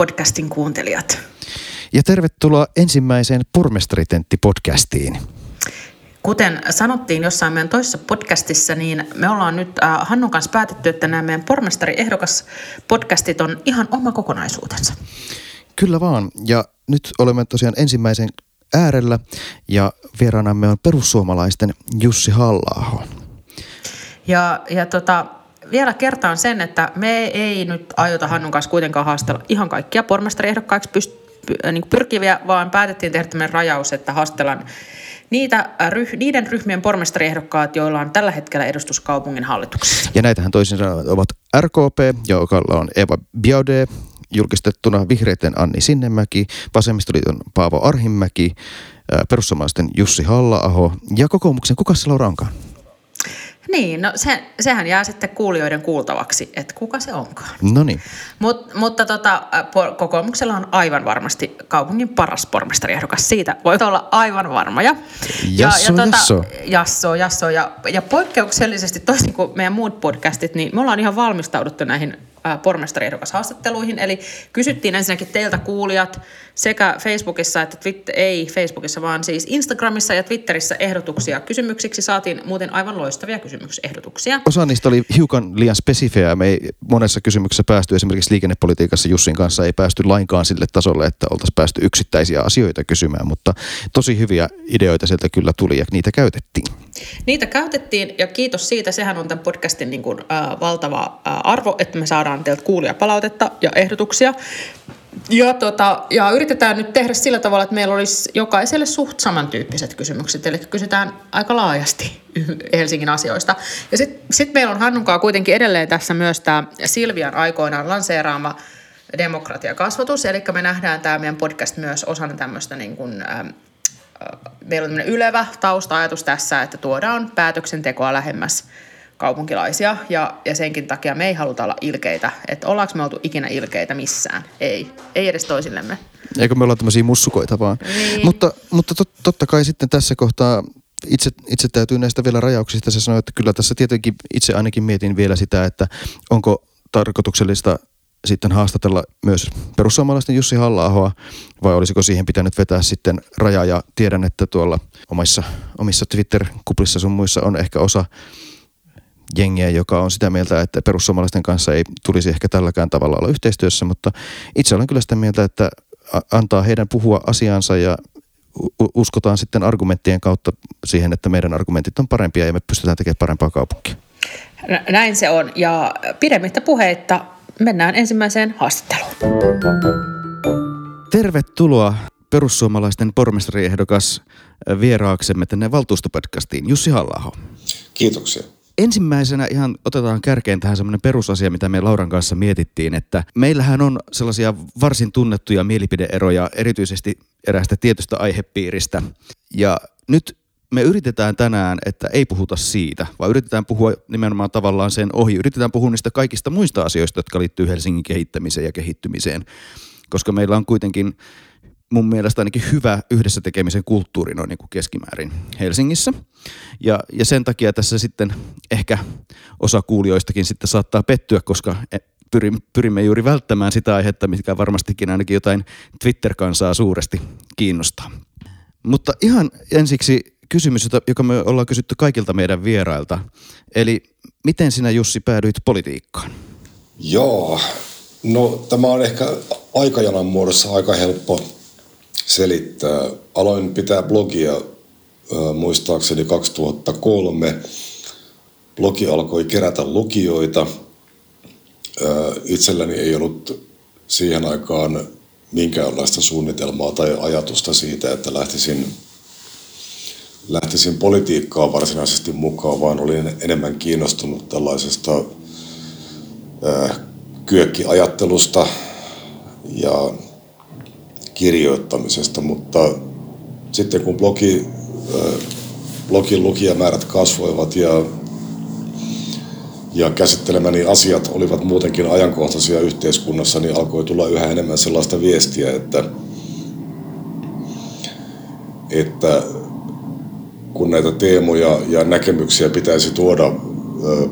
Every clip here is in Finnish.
podcastin kuuntelijat. Ja tervetuloa ensimmäiseen Pormestaritentti-podcastiin. Kuten sanottiin jossain meidän toisessa podcastissa, niin me ollaan nyt äh, Hannun kanssa päätetty, että nämä meidän pormestari-ehdokas podcastit on ihan oma kokonaisuutensa. Kyllä vaan. Ja nyt olemme tosiaan ensimmäisen äärellä ja vieraanamme on perussuomalaisten Jussi halla Ja, ja tota, vielä kertaan sen, että me ei nyt aiota Hannun kanssa kuitenkaan haastella ihan kaikkia pormestariehdokkaiksi pyst- py- niin pyrkiviä, vaan päätettiin tehdä tämmöinen rajaus, että haastellaan niitä, ryh- niiden ryhmien pormestariehdokkaat, joilla on tällä hetkellä edustus kaupungin hallituksessa. Ja näitähän toisin sanoen ovat RKP, joka on Eva Biaudet, julkistettuna vihreiden Anni Sinnemäki, vasemmistoliiton Paavo Arhimäki, perussuomalaisten Jussi halla ja kokoomuksen kuka se Laura onkaan? Niin, no se, sehän jää sitten kuulijoiden kuultavaksi, että kuka se onkaan. No niin. Mut, mutta tota, kokoomuksella on aivan varmasti kaupungin paras pormestariehdokas. Siitä voi olla aivan varmoja. Jasso, ja, ja tota, jasso. Jasso, jasso. Ja, ja poikkeuksellisesti, toisin kuin meidän muut podcastit, niin me ollaan ihan valmistauduttu näihin pormestariehdokashaastatteluihin. Eli kysyttiin ensinnäkin teiltä kuulijat sekä Facebookissa että Twitter, ei Facebookissa, vaan siis Instagramissa ja Twitterissä ehdotuksia kysymyksiksi. Saatiin muuten aivan loistavia kysymyksehdotuksia. Osa niistä oli hiukan liian spesifejä. Me ei monessa kysymyksessä päästy, esimerkiksi liikennepolitiikassa Jussin kanssa ei päästy lainkaan sille tasolle, että oltaisiin päästy yksittäisiä asioita kysymään, mutta tosi hyviä ideoita sieltä kyllä tuli ja niitä käytettiin. Niitä käytettiin ja kiitos siitä. Sehän on tämän podcastin niin kuin, äh, valtava äh, arvo, että me saadaan teiltä kuulijapalautetta ja ehdotuksia. Ja, tota, ja yritetään nyt tehdä sillä tavalla, että meillä olisi jokaiselle suht samantyyppiset kysymykset, eli kysytään aika laajasti Helsingin asioista. Ja sitten sit meillä on Hannunkaa kuitenkin edelleen tässä myös tämä Silvian aikoinaan lanseeraama demokratiakasvatus, eli me nähdään tämä meidän podcast myös osana tämmöistä niin kuin, meillä on ylevä tausta-ajatus tässä, että tuodaan päätöksentekoa lähemmäs kaupunkilaisia ja, ja senkin takia me ei haluta olla ilkeitä. Että ollaanko me oltu ikinä ilkeitä missään? Ei. Ei edes toisillemme. Eikö me olla tämmöisiä mussukoita vaan? Niin. Mutta, mutta tot, totta kai sitten tässä kohtaa itse, itse täytyy näistä vielä rajauksista se sanoa, että kyllä tässä tietenkin itse ainakin mietin vielä sitä, että onko tarkoituksellista sitten haastatella myös perussuomalaisten Jussi halla vai olisiko siihen pitänyt vetää sitten raja ja tiedän, että tuolla omissa, omissa Twitter-kuplissa sun muissa on ehkä osa jengiä, joka on sitä mieltä, että perussuomalaisten kanssa ei tulisi ehkä tälläkään tavalla olla yhteistyössä, mutta itse olen kyllä sitä mieltä, että antaa heidän puhua asiansa ja uskotaan sitten argumenttien kautta siihen, että meidän argumentit on parempia ja me pystytään tekemään parempaa kaupunkia. Näin se on. Ja pidemmittä puheitta mennään ensimmäiseen haastatteluun. Tervetuloa perussuomalaisten pormestariehdokas vieraaksemme tänne valtuustopodcastiin, Jussi halla Kiitoksia. Ensimmäisenä ihan otetaan kärkeen tähän semmoinen perusasia, mitä me Lauran kanssa mietittiin, että meillähän on sellaisia varsin tunnettuja mielipideeroja erityisesti eräästä tietystä aihepiiristä. Ja nyt me yritetään tänään, että ei puhuta siitä, vaan yritetään puhua nimenomaan tavallaan sen ohi. Yritetään puhua niistä kaikista muista asioista, jotka liittyy Helsingin kehittämiseen ja kehittymiseen. Koska meillä on kuitenkin mun mielestä ainakin hyvä yhdessä tekemisen kulttuuri noin niin kuin keskimäärin Helsingissä. Ja, ja sen takia tässä sitten ehkä osa kuulijoistakin sitten saattaa pettyä, koska e, pyrimme juuri välttämään sitä aihetta, mikä varmastikin ainakin jotain Twitter-kansaa suuresti kiinnostaa. Mutta ihan ensiksi kysymys, joka me ollaan kysytty kaikilta meidän vierailta. Eli miten sinä Jussi päädyit politiikkaan? Joo, no tämä on ehkä aikajanan muodossa aika helppo selittää. Aloin pitää blogia muistaakseni 2003. Blogi alkoi kerätä lukijoita. Itselläni ei ollut siihen aikaan minkäänlaista suunnitelmaa tai ajatusta siitä, että lähtisin, lähtisin politiikkaa varsinaisesti mukaan, vaan olin enemmän kiinnostunut tällaisesta kyökkiajattelusta ja kirjoittamisesta, mutta sitten kun blogi, blogin lukijamäärät kasvoivat ja, ja käsittelemäni asiat olivat muutenkin ajankohtaisia yhteiskunnassa, niin alkoi tulla yhä enemmän sellaista viestiä, että, että kun näitä teemoja ja näkemyksiä pitäisi tuoda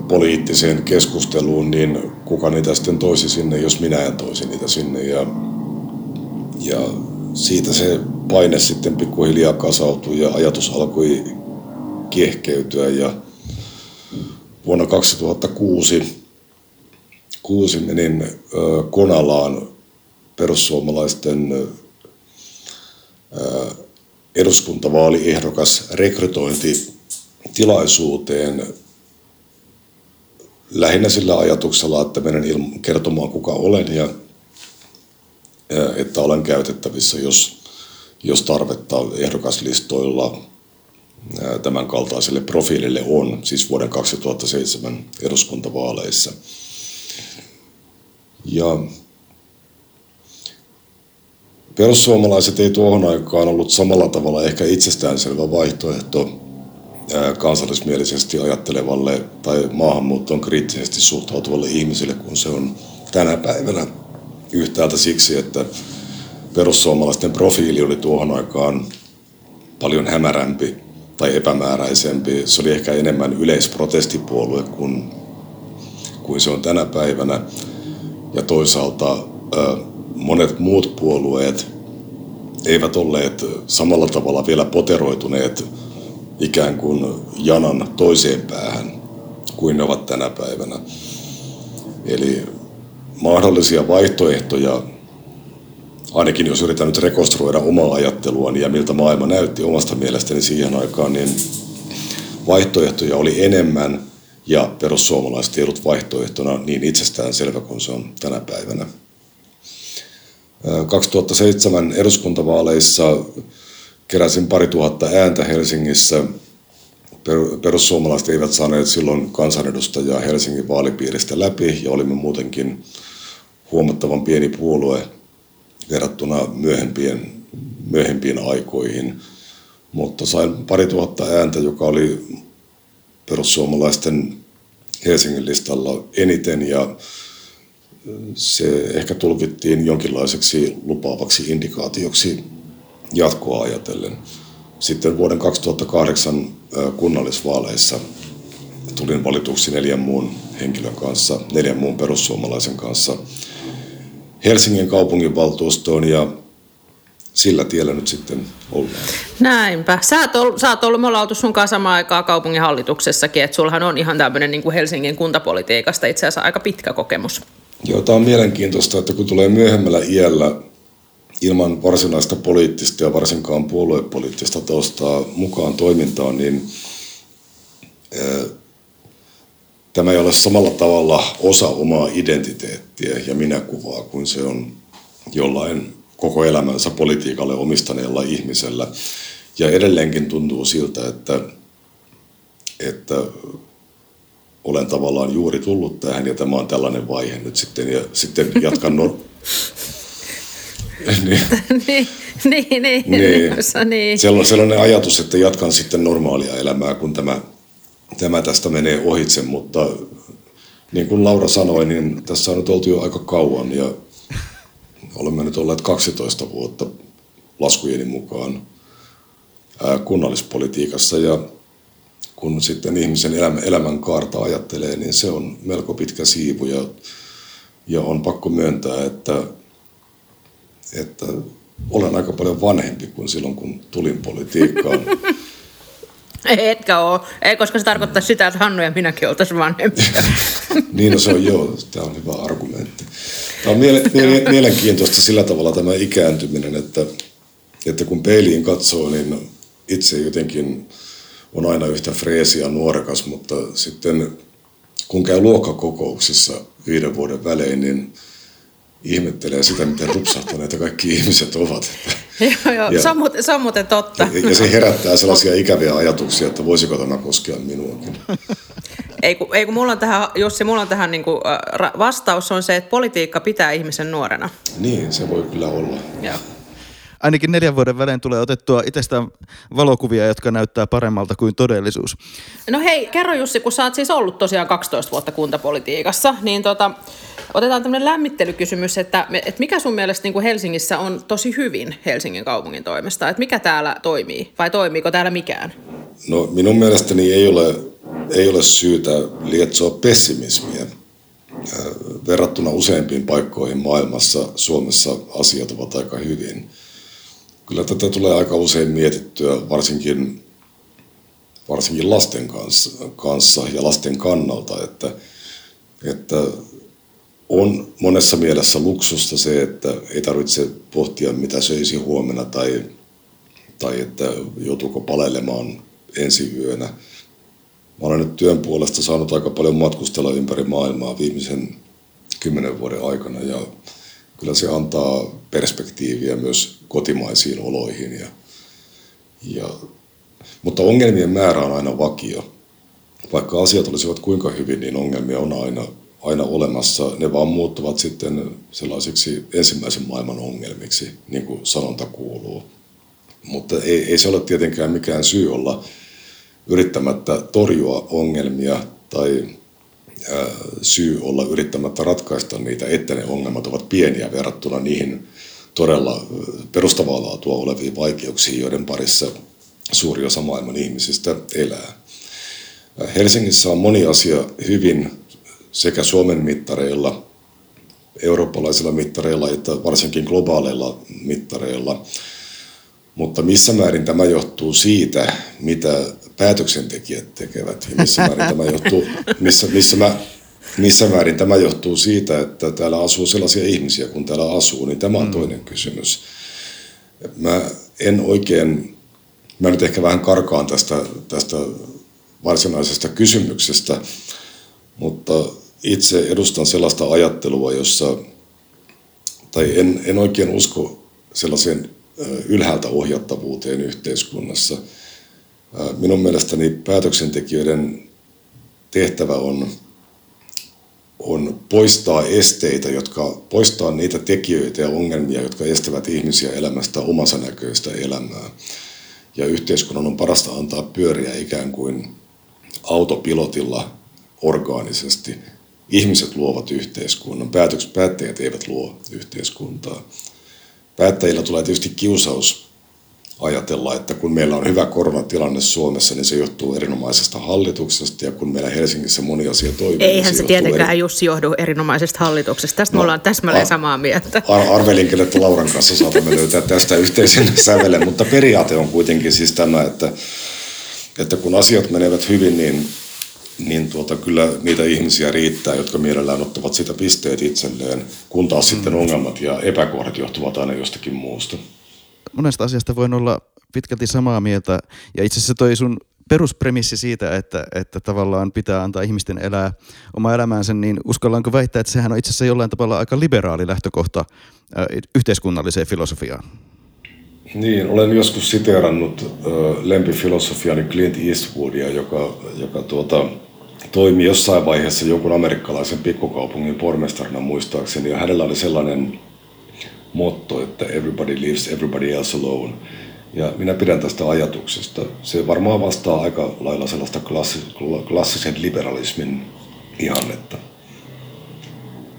poliittiseen keskusteluun, niin kuka niitä sitten toisi sinne, jos minä en toisi niitä sinne. Ja, ja siitä se paine sitten pikkuhiljaa kasautui ja ajatus alkoi kiehkeytyä ja vuonna 2006 kuusi menin Konalaan perussuomalaisten eduskuntavaaliehdokas rekrytointitilaisuuteen lähinnä sillä ajatuksella, että menen kertomaan kuka olen ja että olen käytettävissä, jos, jos tarvetta ehdokaslistoilla tämän kaltaiselle profiilille on, siis vuoden 2007 eduskuntavaaleissa. Ja perussuomalaiset ei tuohon aikaan ollut samalla tavalla ehkä itsestäänselvä vaihtoehto kansallismielisesti ajattelevalle tai maahanmuuttoon kriittisesti suhtautuvalle ihmisille, kun se on tänä päivänä yhtäältä siksi, että perussuomalaisten profiili oli tuohon aikaan paljon hämärämpi tai epämääräisempi. Se oli ehkä enemmän yleisprotestipuolue kuin, kuin se on tänä päivänä. Ja toisaalta monet muut puolueet eivät olleet samalla tavalla vielä poteroituneet ikään kuin janan toiseen päähän kuin ne ovat tänä päivänä. Eli mahdollisia vaihtoehtoja, ainakin jos yritän nyt rekonstruoida omaa ajatteluani ja miltä maailma näytti omasta mielestäni siihen aikaan, niin vaihtoehtoja oli enemmän ja perussuomalaiset ei ollut vaihtoehtona niin itsestään selvä kuin se on tänä päivänä. 2007 eduskuntavaaleissa keräsin pari tuhatta ääntä Helsingissä. Perussuomalaiset eivät saaneet silloin kansanedustajaa Helsingin vaalipiiristä läpi ja olimme muutenkin huomattavan pieni puolue verrattuna myöhempien, myöhempiin aikoihin. Mutta sain pari tuhatta ääntä, joka oli perussuomalaisten Helsingin listalla eniten ja se ehkä tulkittiin jonkinlaiseksi lupaavaksi indikaatioksi jatkoa ajatellen. Sitten vuoden 2008 kunnallisvaaleissa tulin valituksi neljän muun henkilön kanssa, neljän muun perussuomalaisen kanssa Helsingin kaupunginvaltuustoon ja sillä tiellä nyt sitten ollaan. Näinpä. Sä oot, ollut, sä oot ollut, me ollaan oltu sun kanssa samaan aikaa kaupunginhallituksessakin, että sullahan on ihan tämmöinen niin kuin Helsingin kuntapolitiikasta itse asiassa aika pitkä kokemus. Joo, tämä on mielenkiintoista, että kun tulee myöhemmällä iällä ilman varsinaista poliittista ja varsinkaan puoluepoliittista taustaa mukaan toimintaan, niin tämä ei ole samalla tavalla osa omaa identiteettiä ja minäkuvaa kuin se on jollain koko elämänsä politiikalle omistaneella ihmisellä. Ja edelleenkin tuntuu siltä, että, että olen tavallaan juuri tullut tähän ja tämä on tällainen vaihe nyt sitten ja sitten jatkan no... niin. niin, niin, niin, niin. niin. Siellä on sellainen ajatus, että jatkan sitten normaalia elämää, kun tämä, tämä tästä menee ohitse, mutta niin kuin Laura sanoi, niin tässä on nyt oltu jo aika kauan ja olemme nyt olleet 12 vuotta laskujeni mukaan kunnallispolitiikassa ja kun sitten ihmisen elämän, elämän kaarta ajattelee, niin se on melko pitkä siivu ja, ja on pakko myöntää, että, että olen aika paljon vanhempi kuin silloin, kun tulin politiikkaan. Etkä ole, ei, koska se tarkoittaa sitä, että Hannu ja minäkin oltaisiin vanhempia. niin, no se on joo, tämä on hyvä argumentti. Tämä on miele- miele- mielenkiintoista sillä tavalla tämä ikääntyminen, että, että kun peiliin katsoo, niin itse jotenkin on aina yhtä freesia nuorekas, mutta sitten kun käy luokkakokouksissa viiden vuoden välein, niin ihmettelee sitä, miten rupsahtaneita kaikki ihmiset ovat. joo, joo. Ja, se, on muuten, totta. Ja, ja se herättää sellaisia ikäviä ajatuksia, että voisiko tämä koskea minuakin. Ei kun, ei kun mulla on tähän, Jussi, mulla on tähän niin kuin, vastaus on se, että politiikka pitää ihmisen nuorena. Niin, se voi kyllä olla. Joo ainakin neljän vuoden välein tulee otettua itsestään valokuvia, jotka näyttää paremmalta kuin todellisuus. No hei, kerro Jussi, kun sä oot siis ollut tosiaan 12 vuotta kuntapolitiikassa, niin tota, otetaan tämmöinen lämmittelykysymys, että, että mikä sun mielestä niin kuin Helsingissä on tosi hyvin Helsingin kaupungin toimesta? Että mikä täällä toimii vai toimiiko täällä mikään? No minun mielestäni ei ole ei ole syytä lietsoa pessimismiä. Verrattuna useimpiin paikkoihin maailmassa Suomessa asiat ovat aika hyvin. Kyllä tätä tulee aika usein mietittyä, varsinkin, varsinkin lasten kanssa, kanssa ja lasten kannalta, että, että on monessa mielessä luksusta se, että ei tarvitse pohtia, mitä söisi huomenna tai, tai että joutuuko palelemaan ensi yönä. Mä olen nyt työn puolesta saanut aika paljon matkustella ympäri maailmaa viimeisen kymmenen vuoden aikana ja kyllä se antaa perspektiiviä myös kotimaisiin oloihin. Ja, ja, mutta ongelmien määrä on aina vakio. Vaikka asiat olisivat kuinka hyvin, niin ongelmia on aina aina olemassa. Ne vaan muuttuvat sitten sellaisiksi ensimmäisen maailman ongelmiksi, niin kuin sanonta kuuluu. Mutta ei, ei se ole tietenkään mikään syy olla yrittämättä torjua ongelmia tai syy olla yrittämättä ratkaista niitä, että ne ongelmat ovat pieniä verrattuna niihin todella perustavaa laatua oleviin vaikeuksiin, joiden parissa suuri osa maailman ihmisistä elää. Helsingissä on moni asia hyvin sekä Suomen mittareilla, eurooppalaisilla mittareilla että varsinkin globaaleilla mittareilla. Mutta missä määrin tämä johtuu siitä, mitä päätöksentekijät tekevät ja missä määrin tämä johtuu, missä, missä, mä, missä määrin tämä johtuu siitä, että täällä asuu sellaisia ihmisiä, kun täällä asuu, niin tämä on mm. toinen kysymys. Mä en oikein, mä nyt ehkä vähän karkaan tästä, tästä varsinaisesta kysymyksestä, mutta itse edustan sellaista ajattelua, jossa, tai en, en oikein usko sellaiseen ylhäältä ohjattavuuteen yhteiskunnassa. Minun mielestäni päätöksentekijöiden tehtävä on, on poistaa esteitä, jotka poistaa niitä tekijöitä ja ongelmia, jotka estävät ihmisiä elämästä omansa näköistä elämää. Ja yhteiskunnan on parasta antaa pyöriä ikään kuin autopilotilla orgaanisesti. Ihmiset luovat yhteiskunnan, päätöks, päättäjät eivät luo yhteiskuntaa. Päättäjillä tulee tietysti kiusaus ajatella, että kun meillä on hyvä koronatilanne Suomessa, niin se johtuu erinomaisesta hallituksesta, ja kun meillä Helsingissä moni asia toimii... Eihän niin se, se tietenkään eri... Jussi johdu erinomaisesta hallituksesta. Tästä no, me ollaan täsmälleen ar- samaa mieltä. Ar- arvelinkin, että Lauran kanssa saatamme löytää tästä yhteisen sävelen, mutta periaate on kuitenkin siis tämä, että, että kun asiat menevät hyvin, niin niin tuota, kyllä niitä ihmisiä riittää, jotka mielellään ottavat sitä pisteet itselleen, kun taas mm. sitten ongelmat ja epäkohdat johtuvat aina jostakin muusta. Monesta asiasta voin olla pitkälti samaa mieltä, ja itse asiassa toi sun peruspremissi siitä, että, että tavallaan pitää antaa ihmisten elää oma elämäänsä, niin uskallanko väittää, että sehän on itse asiassa jollain tavalla aika liberaali lähtökohta äh, yhteiskunnalliseen filosofiaan? Niin, olen joskus siteerannut lempifilosofiani Clint Eastwoodia, joka, joka tuota, toimi jossain vaiheessa jonkun amerikkalaisen pikkukaupungin pormestarina muistaakseni, ja hänellä oli sellainen motto, että everybody lives everybody else alone. Ja minä pidän tästä ajatuksesta. Se varmaan vastaa aika lailla sellaista klassisen liberalismin ihannetta.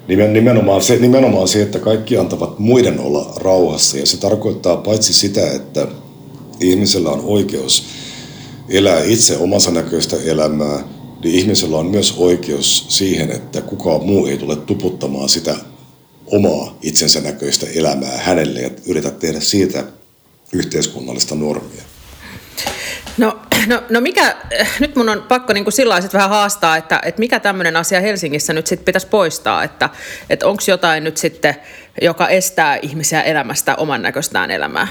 Nimenomaan se, nimenomaan se, että kaikki antavat muiden olla rauhassa. Ja se tarkoittaa paitsi sitä, että ihmisellä on oikeus elää itse omansa näköistä elämää, niin ihmisellä on myös oikeus siihen, että kukaan muu ei tule tuputtamaan sitä omaa itsensä näköistä elämää hänelle ja yritä tehdä siitä yhteiskunnallista normia. No, no, no mikä, nyt mun on pakko niin sillä vähän haastaa, että, että mikä tämmöinen asia Helsingissä nyt sitten pitäisi poistaa, että, että onko jotain nyt sitten, joka estää ihmisiä elämästä oman näköistään elämää?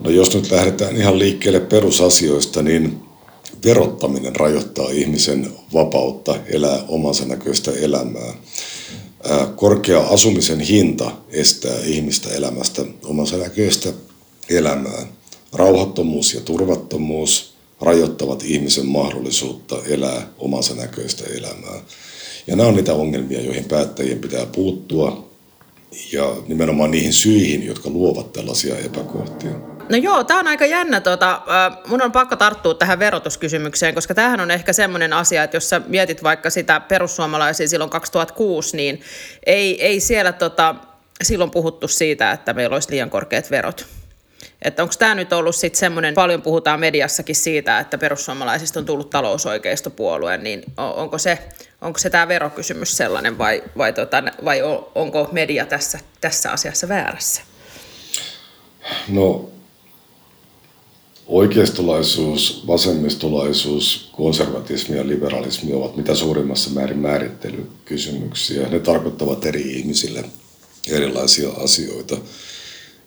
No jos nyt lähdetään ihan liikkeelle perusasioista, niin verottaminen rajoittaa ihmisen vapautta elää omansa näköistä elämää. Korkea asumisen hinta estää ihmistä elämästä omansa näköistä elämää. Rauhattomuus ja turvattomuus rajoittavat ihmisen mahdollisuutta elää omansa näköistä elämää. Ja nämä on niitä ongelmia, joihin päättäjien pitää puuttua ja nimenomaan niihin syihin, jotka luovat tällaisia epäkohtia. No joo, tämä on aika jännä. Tota, mun on pakko tarttua tähän verotuskysymykseen, koska tämähän on ehkä semmoinen asia, että jos sä mietit vaikka sitä perussuomalaisia silloin 2006, niin ei, ei siellä tota, silloin puhuttu siitä, että meillä olisi liian korkeat verot. Että onko tämä nyt ollut sitten semmoinen, paljon puhutaan mediassakin siitä, että perussuomalaisista on tullut talousoikeistopuolue, niin onko se, onko se tämä verokysymys sellainen vai, vai, tota, vai onko media tässä, tässä asiassa väärässä? No oikeistolaisuus, vasemmistolaisuus, konservatismi ja liberalismi ovat mitä suurimmassa määrin määrittelykysymyksiä. Ne tarkoittavat eri ihmisille erilaisia asioita.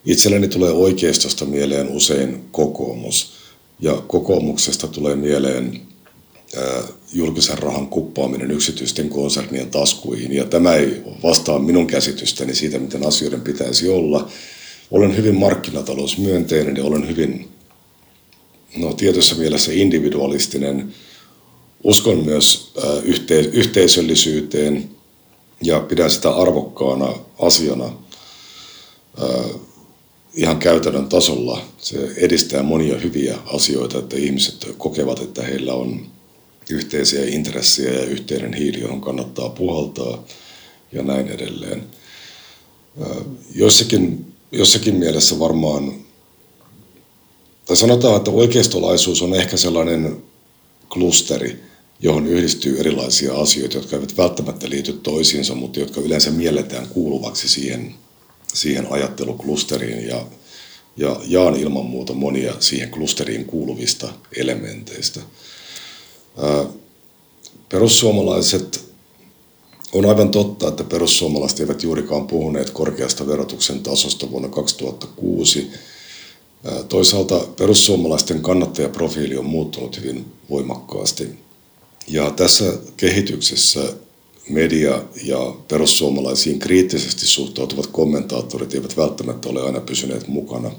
Itselleni tulee oikeistosta mieleen usein kokoomus ja kokoomuksesta tulee mieleen julkisen rahan kuppaaminen yksityisten konsernien taskuihin. Ja tämä ei vastaa minun käsitystäni siitä, miten asioiden pitäisi olla. Olen hyvin markkinatalousmyönteinen ja olen hyvin no, tietyssä mielessä individualistinen. Uskon myös yhteis- yhteisöllisyyteen ja pidän sitä arvokkaana asiana ihan käytännön tasolla. Se edistää monia hyviä asioita, että ihmiset kokevat, että heillä on yhteisiä intressejä ja yhteinen hiili, johon kannattaa puhaltaa ja näin edelleen. Jossakin, jossakin mielessä varmaan, tai sanotaan, että oikeistolaisuus on ehkä sellainen klusteri, johon yhdistyy erilaisia asioita, jotka eivät välttämättä liity toisiinsa, mutta jotka yleensä mielletään kuuluvaksi siihen siihen ajatteluklusteriin ja, ja jaan ilman muuta monia siihen klusteriin kuuluvista elementeistä. Perussuomalaiset, on aivan totta, että perussuomalaiset eivät juurikaan puhuneet korkeasta verotuksen tasosta vuonna 2006. Toisaalta perussuomalaisten kannattajaprofiili on muuttunut hyvin voimakkaasti. Ja tässä kehityksessä media ja perussuomalaisiin kriittisesti suhtautuvat kommentaattorit eivät välttämättä ole aina pysyneet mukana,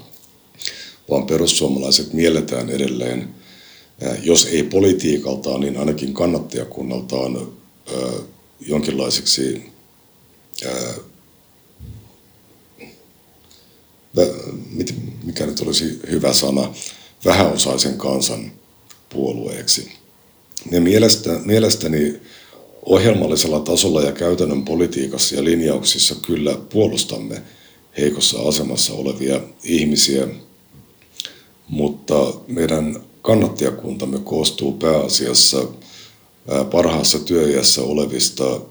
vaan perussuomalaiset mielletään edelleen, jos ei politiikaltaan, niin ainakin kannattajakunnaltaan jonkinlaiseksi mikä nyt olisi hyvä sana, vähäosaisen kansan puolueeksi. Ne mielestä, mielestäni ohjelmallisella tasolla ja käytännön politiikassa ja linjauksissa kyllä puolustamme heikossa asemassa olevia ihmisiä, mutta meidän kannattajakuntamme koostuu pääasiassa parhaassa työiässä olevista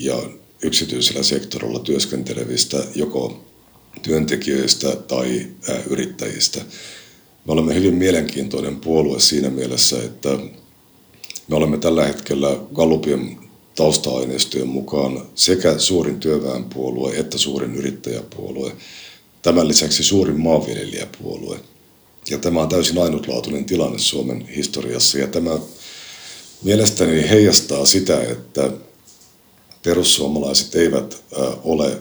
ja yksityisellä sektorilla työskentelevistä joko työntekijöistä tai yrittäjistä. Me olemme hyvin mielenkiintoinen puolue siinä mielessä, että me olemme tällä hetkellä Gallupien tausta-aineistojen mukaan sekä suurin työväenpuolue että suurin yrittäjäpuolue. Tämän lisäksi suurin maanviljelijäpuolue. Ja tämä on täysin ainutlaatuinen tilanne Suomen historiassa. Ja tämä mielestäni heijastaa sitä, että perussuomalaiset eivät ole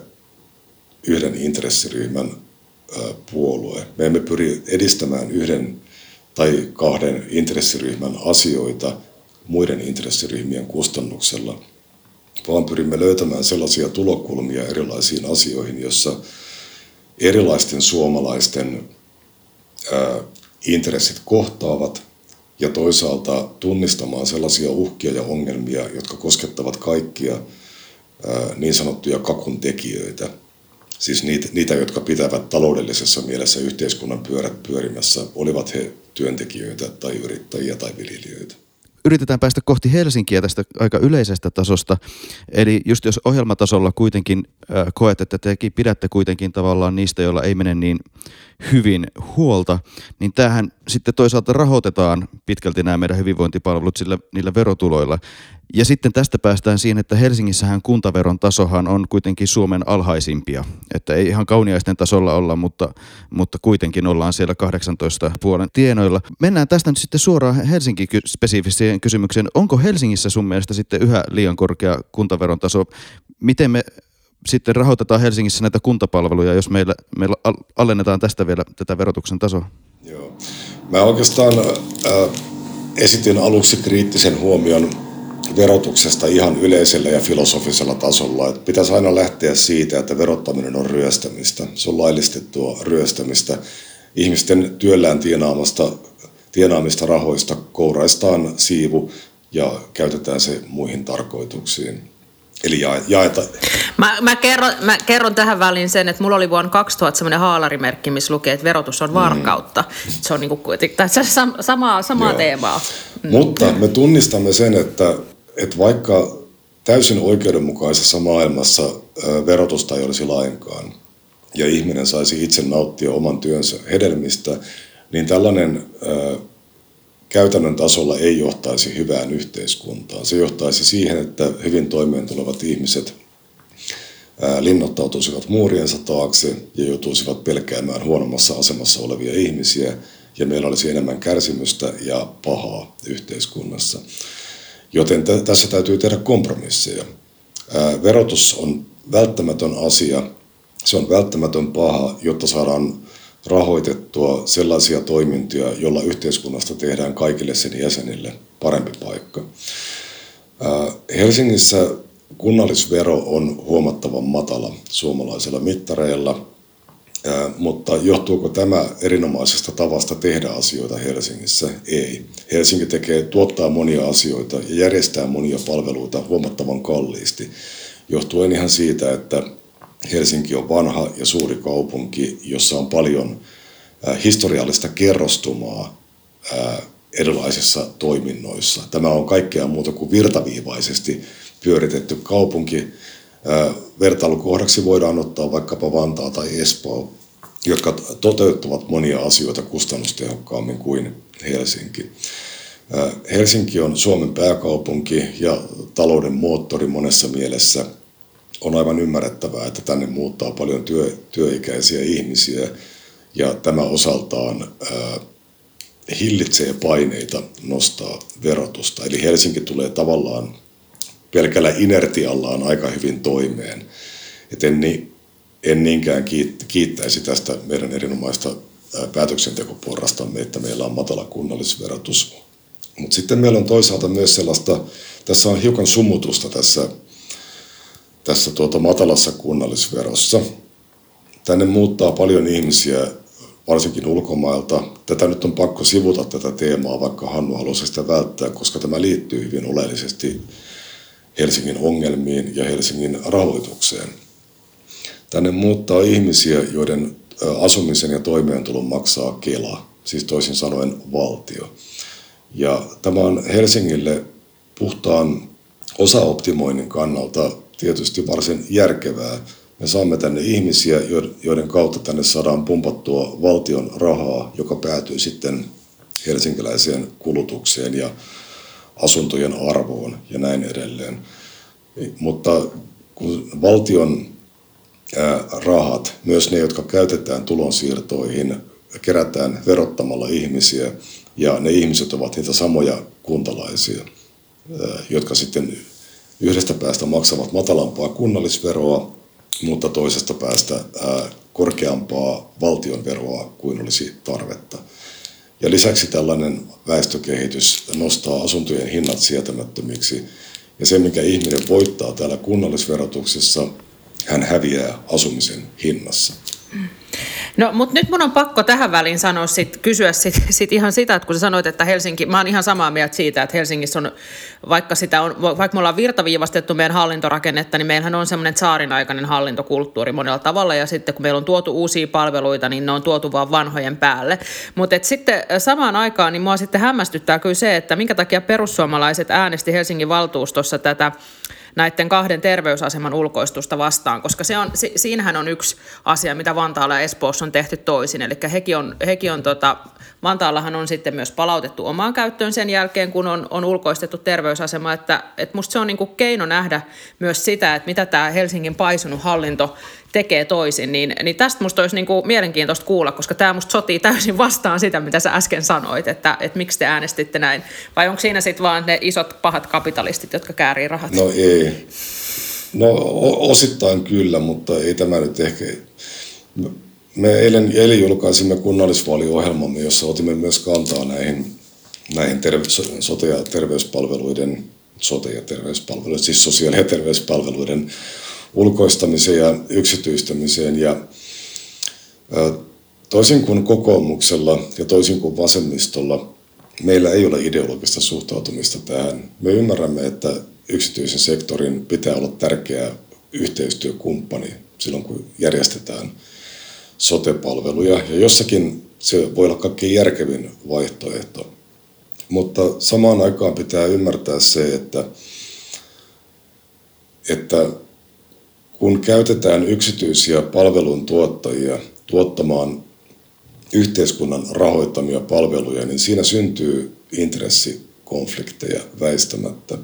yhden intressiryhmän puolue. Me emme pyri edistämään yhden tai kahden intressiryhmän asioita – muiden intressiryhmien kustannuksella, vaan pyrimme löytämään sellaisia tulokulmia erilaisiin asioihin, jossa erilaisten suomalaisten intressit kohtaavat ja toisaalta tunnistamaan sellaisia uhkia ja ongelmia, jotka koskettavat kaikkia niin sanottuja kakun tekijöitä. Siis niitä, niitä, jotka pitävät taloudellisessa mielessä yhteiskunnan pyörät pyörimässä, olivat he työntekijöitä tai yrittäjiä tai viljelijöitä yritetään päästä kohti Helsinkiä tästä aika yleisestä tasosta. Eli just jos ohjelmatasolla kuitenkin äh, koet, että tekin pidätte kuitenkin tavallaan niistä, joilla ei mene niin hyvin huolta, niin tämähän sitten toisaalta rahoitetaan pitkälti nämä meidän hyvinvointipalvelut sillä, niillä verotuloilla. Ja sitten tästä päästään siihen, että Helsingissähän kuntaveron tasohan on kuitenkin Suomen alhaisimpia. Että ei ihan kauniaisten tasolla olla, mutta, mutta kuitenkin ollaan siellä 18 puolen tienoilla. Mennään tästä nyt sitten suoraan Helsinki-spesifiseen kysymykseen. Onko Helsingissä sun mielestä sitten yhä liian korkea kuntaveron taso? Miten me sitten rahoitetaan Helsingissä näitä kuntapalveluja, jos meillä, meillä alennetaan tästä vielä tätä verotuksen tasoa? Joo. Mä oikeastaan äh, esitin aluksi kriittisen huomion verotuksesta ihan yleisellä ja filosofisella tasolla. Että pitäisi aina lähteä siitä, että verottaminen on ryöstämistä. Se on laillistettua ryöstämistä. Ihmisten työllään tienaamasta, tienaamista rahoista kouraistaan siivu ja käytetään se muihin tarkoituksiin. Eli jaeta. Mä, mä, kerron, mä kerron tähän väliin sen, että mulla oli vuonna 2000 semmoinen haalarimerkki, missä lukee, että verotus on varkautta. Mm. Se on niinku tässä samaa, samaa teemaa. Mm. Mutta me tunnistamme sen, että, että vaikka täysin oikeudenmukaisessa maailmassa verotusta ei olisi lainkaan ja ihminen saisi itse nauttia oman työnsä hedelmistä, niin tällainen käytännön tasolla ei johtaisi hyvään yhteiskuntaan. Se johtaisi siihen, että hyvin toimeen tulevat ihmiset linnoittautuisivat muuriensa taakse ja joutuisivat pelkäämään huonommassa asemassa olevia ihmisiä, ja meillä olisi enemmän kärsimystä ja pahaa yhteiskunnassa. Joten t- tässä täytyy tehdä kompromisseja. Ää, verotus on välttämätön asia, se on välttämätön paha, jotta saadaan rahoitettua sellaisia toimintoja, joilla yhteiskunnasta tehdään kaikille sen jäsenille parempi paikka. Helsingissä kunnallisvero on huomattavan matala suomalaisilla mittareilla, mutta johtuuko tämä erinomaisesta tavasta tehdä asioita Helsingissä? Ei. Helsinki tekee, tuottaa monia asioita ja järjestää monia palveluita huomattavan kalliisti, johtuen ihan siitä, että Helsinki on vanha ja suuri kaupunki, jossa on paljon historiallista kerrostumaa erilaisissa toiminnoissa. Tämä on kaikkea muuta kuin virtaviivaisesti pyöritetty kaupunki. Vertailukohdaksi voidaan ottaa vaikkapa Vantaa tai Espoo, jotka toteuttavat monia asioita kustannustehokkaammin kuin Helsinki. Helsinki on Suomen pääkaupunki ja talouden moottori monessa mielessä – on aivan ymmärrettävää, että tänne muuttaa paljon työ, työikäisiä ihmisiä ja tämä osaltaan ää, hillitsee paineita nostaa verotusta. Eli Helsinki tulee tavallaan pelkällä inertiallaan aika hyvin toimeen. Et en, en niinkään kiittäisi tästä meidän erinomaista päätöksentekoporrastamme, että meillä on matala kunnallisverotus. Mutta sitten meillä on toisaalta myös sellaista, tässä on hiukan sumutusta tässä tässä tuota matalassa kunnallisverossa. Tänne muuttaa paljon ihmisiä, varsinkin ulkomailta. Tätä nyt on pakko sivuta tätä teemaa, vaikka Hannu halusi sitä välttää, koska tämä liittyy hyvin oleellisesti Helsingin ongelmiin ja Helsingin rahoitukseen. Tänne muuttaa ihmisiä, joiden asumisen ja toimeentulon maksaa Kela, siis toisin sanoen valtio. Ja tämä on Helsingille puhtaan osaoptimoinnin kannalta tietysti varsin järkevää. Me saamme tänne ihmisiä, joiden kautta tänne saadaan pumpattua valtion rahaa, joka päätyy sitten helsinkiläiseen kulutukseen ja asuntojen arvoon ja näin edelleen. Mutta kun valtion rahat, myös ne, jotka käytetään tulonsiirtoihin, kerätään verottamalla ihmisiä, ja ne ihmiset ovat niitä samoja kuntalaisia, jotka sitten yhdestä päästä maksavat matalampaa kunnallisveroa, mutta toisesta päästä ää, korkeampaa valtionveroa kuin olisi tarvetta. Ja lisäksi tällainen väestökehitys nostaa asuntojen hinnat sietämättömiksi. Ja se, mikä ihminen voittaa täällä kunnallisverotuksessa, hän häviää asumisen hinnassa. No, mutta nyt mun on pakko tähän väliin sanoa sit, kysyä sit, sit ihan sitä, että kun sä sanoit, että Helsinki, mä oon ihan samaa mieltä siitä, että Helsingissä on, vaikka, sitä on, vaikka me ollaan virtaviivastettu meidän hallintorakennetta, niin meillähän on semmoinen saarin aikainen hallintokulttuuri monella tavalla, ja sitten kun meillä on tuotu uusia palveluita, niin ne on tuotu vaan vanhojen päälle. Mutta sitten samaan aikaan, niin mua sitten hämmästyttää kyllä se, että minkä takia perussuomalaiset äänesti Helsingin valtuustossa tätä näiden kahden terveysaseman ulkoistusta vastaan, koska se on, si, siinähän on yksi asia, mitä Vantaalla ja Espoossa on tehty toisin. Eli hekin on, hekin on tota, Vantaallahan on sitten myös palautettu omaan käyttöön sen jälkeen, kun on, on ulkoistettu terveysasema, että, että musta se on niin kuin keino nähdä myös sitä, että mitä tämä Helsingin paisunut hallinto tekee toisin, niin, niin tästä musta olisi niin kuin mielenkiintoista kuulla, koska tämä musta sotii täysin vastaan sitä, mitä sä äsken sanoit, että, että miksi te äänestitte näin. Vai onko siinä sitten vaan ne isot pahat kapitalistit, jotka käärii rahat? No ei. No osittain kyllä, mutta ei tämä nyt ehkä... Me eilen, eilen julkaisimme kunnallisvaaliohjelmamme, jossa otimme myös kantaa näihin, näihin terve, sote- ja terveyspalveluiden, sote- ja terveyspalveluiden, siis sosiaali- ja terveyspalveluiden ulkoistamiseen ja yksityistämiseen. Ja toisin kuin kokoomuksella ja toisin kuin vasemmistolla, meillä ei ole ideologista suhtautumista tähän. Me ymmärrämme, että yksityisen sektorin pitää olla tärkeä yhteistyökumppani silloin, kun järjestetään sotepalveluja. Ja jossakin se voi olla kaikkein järkevin vaihtoehto. Mutta samaan aikaan pitää ymmärtää se, että, että kun käytetään yksityisiä palveluntuottajia tuottamaan yhteiskunnan rahoittamia palveluja, niin siinä syntyy intressikonflikteja väistämättä.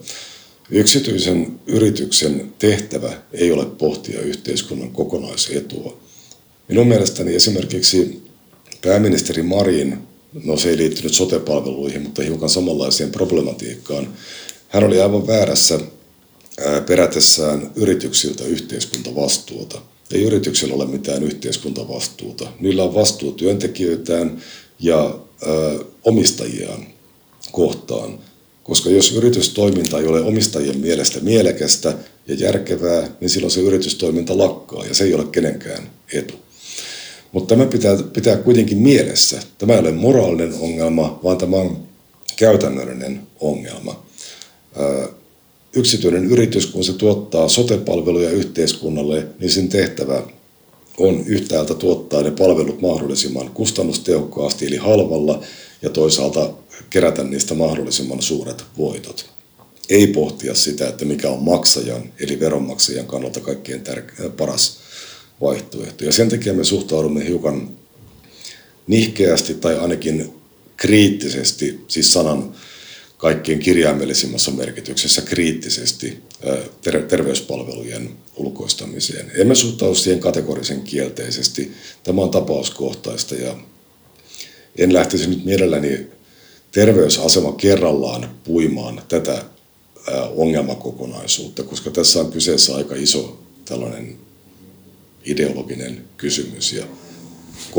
Yksityisen yrityksen tehtävä ei ole pohtia yhteiskunnan kokonaisetua. Minun mielestäni esimerkiksi pääministeri Marin, no se ei liittynyt sotepalveluihin, mutta hiukan samanlaiseen problematiikkaan, hän oli aivan väärässä perätessään yrityksiltä yhteiskuntavastuuta. Ei yrityksellä ole mitään yhteiskuntavastuuta. Niillä on vastuu työntekijöitään ja ö, omistajiaan kohtaan. Koska jos yritystoiminta ei ole omistajien mielestä mielekästä ja järkevää, niin silloin se yritystoiminta lakkaa ja se ei ole kenenkään etu. Mutta tämä pitää, pitää kuitenkin mielessä. Tämä ei ole moraalinen ongelma, vaan tämä on käytännöllinen ongelma. Yksityinen yritys, kun se tuottaa sotepalveluja yhteiskunnalle, niin sen tehtävä on yhtäältä tuottaa ne palvelut mahdollisimman kustannustehokkaasti eli halvalla ja toisaalta kerätä niistä mahdollisimman suuret voitot. Ei pohtia sitä, että mikä on maksajan eli veronmaksajan kannalta kaikkein tärke- paras vaihtoehto. Ja sen takia me suhtaudumme hiukan nihkeästi tai ainakin kriittisesti, siis sanan kaikkein kirjaimellisimmässä merkityksessä kriittisesti ter- terveyspalvelujen ulkoistamiseen. Emme suhtaudu siihen kategorisen kielteisesti. Tämä on tapauskohtaista ja en lähtisi nyt mielelläni terveysasema kerrallaan puimaan tätä ongelmakokonaisuutta, koska tässä on kyseessä aika iso tällainen ideologinen kysymys. Ja